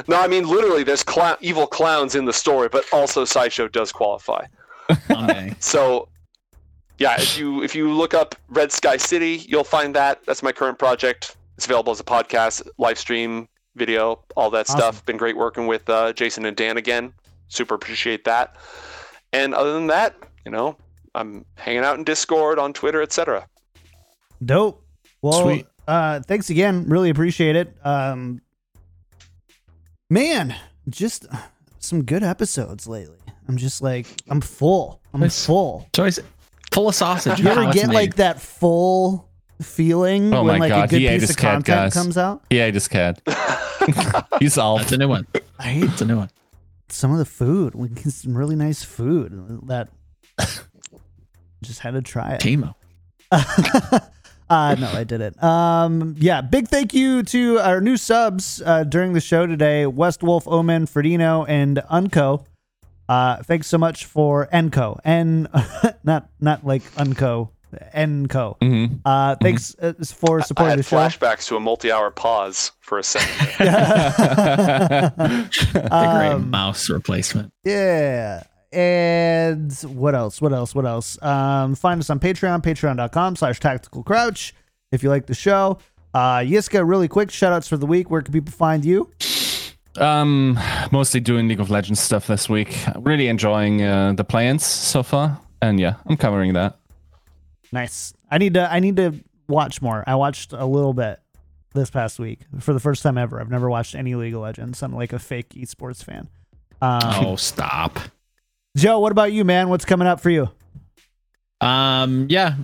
No, I mean literally, there's clou- evil clowns in the story, but also sideshow does qualify.
Someday.
So, yeah, if you if you look up Red Sky City, you'll find that. That's my current project. It's available as a podcast, live stream, video, all that
Awesome.
stuff. Been great working with uh, Jason and Dan again. Super appreciate that. And other than that, you know, I'm hanging out in Discord, on Twitter, etc.
Dope. Well,
Sweet.
uh, thanks again. Really appreciate it. Um, man, just some good episodes lately. I'm just like, I'm full. I'm
Nice.
full.
Choice full of sausage.
You ever
How
get
made.
like that full feeling
Oh
when
my
like
God,
a good
he ate
piece
his
of
cat,
content
guys.
comes out?
Yeah, I just cat. He's off.
That's a new one.
I hate
That's a new one.
some of the food. We get some really nice food that just had to try it.
Timo.
uh no i didn't um yeah big thank you to our new subs uh during the show today west wolf omen ferdino and unco uh thanks so much for enco and not not like unco enco
hmm
uh thanks uh, for
I
supporting
had
the show
flashbacks to a multi-hour pause for a second.
A great
um,
mouse replacement.
Yeah. And what else? What else? What else? Um, find us on Patreon, patreon.com slash tactical crouch. If you like the show. Uh Yiska, really quick, shout outs for the week. Where can people find you?
Um, mostly doing League of Legends stuff this week. Really enjoying uh, the plans so far, and yeah, I'm covering that.
Nice. I need to I need to watch more. I watched a little bit this past week for the first time ever. I've never watched any League of Legends. I'm like a fake esports fan. Um,
Oh, stop.
Joe, what about you, man? What's coming up for you?
Um, yeah,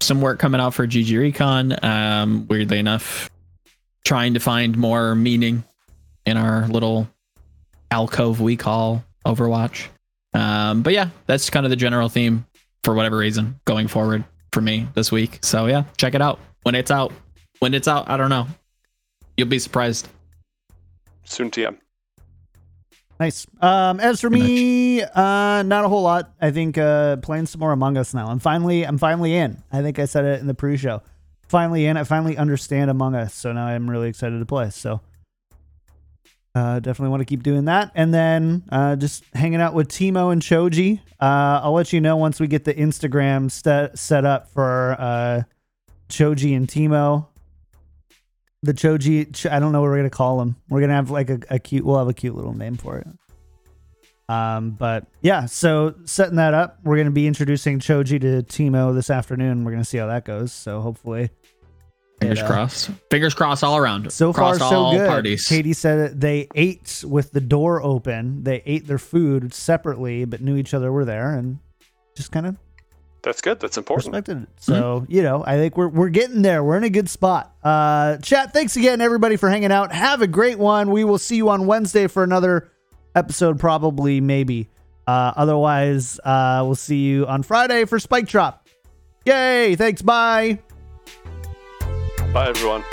some work coming out for GG Recon. Um, weirdly enough, trying to find more meaning in our little alcove we call Overwatch. Um, but yeah, that's kind of the general theme for whatever reason going forward for me this week. So yeah, check it out when it's out. When it's out, I don't know. You'll be surprised.
Soon TM.
Nice. Um, as for me, uh, not a whole lot. I think uh, playing some more Among Us now. I'm finally, I'm finally in. I think I said it in the pre-show. Finally in. I finally understand Among Us, so now I'm really excited to play. So, uh, definitely want to keep doing that, and then uh, just hanging out with Timo and Choji. Uh, I'll let you know once we get the Instagram set set up for uh, Choji and Timo. The Choji, I don't know what we're gonna call him. We're gonna have like a, a cute. We'll have a cute little name for it. Um, but yeah, so setting that up, we're gonna be introducing Choji to Timo this afternoon. We're gonna see how that goes. So hopefully,
Fingers
uh,
crossed. Fingers crossed all around.
So far, so good.
Parties.
Katie said that they ate with the door open. They ate their food separately, but knew each other were there and just kind of
That's good. That's important.
respected it. So, you know, I think we're we're getting there. We're in a good spot. Uh chat, thanks again everybody for hanging out. Have a great one. We will see you on Wednesday for another episode probably maybe. Uh otherwise, uh we'll see you on Friday for Spike Drop. Yay, thanks. Bye.
Bye, everyone.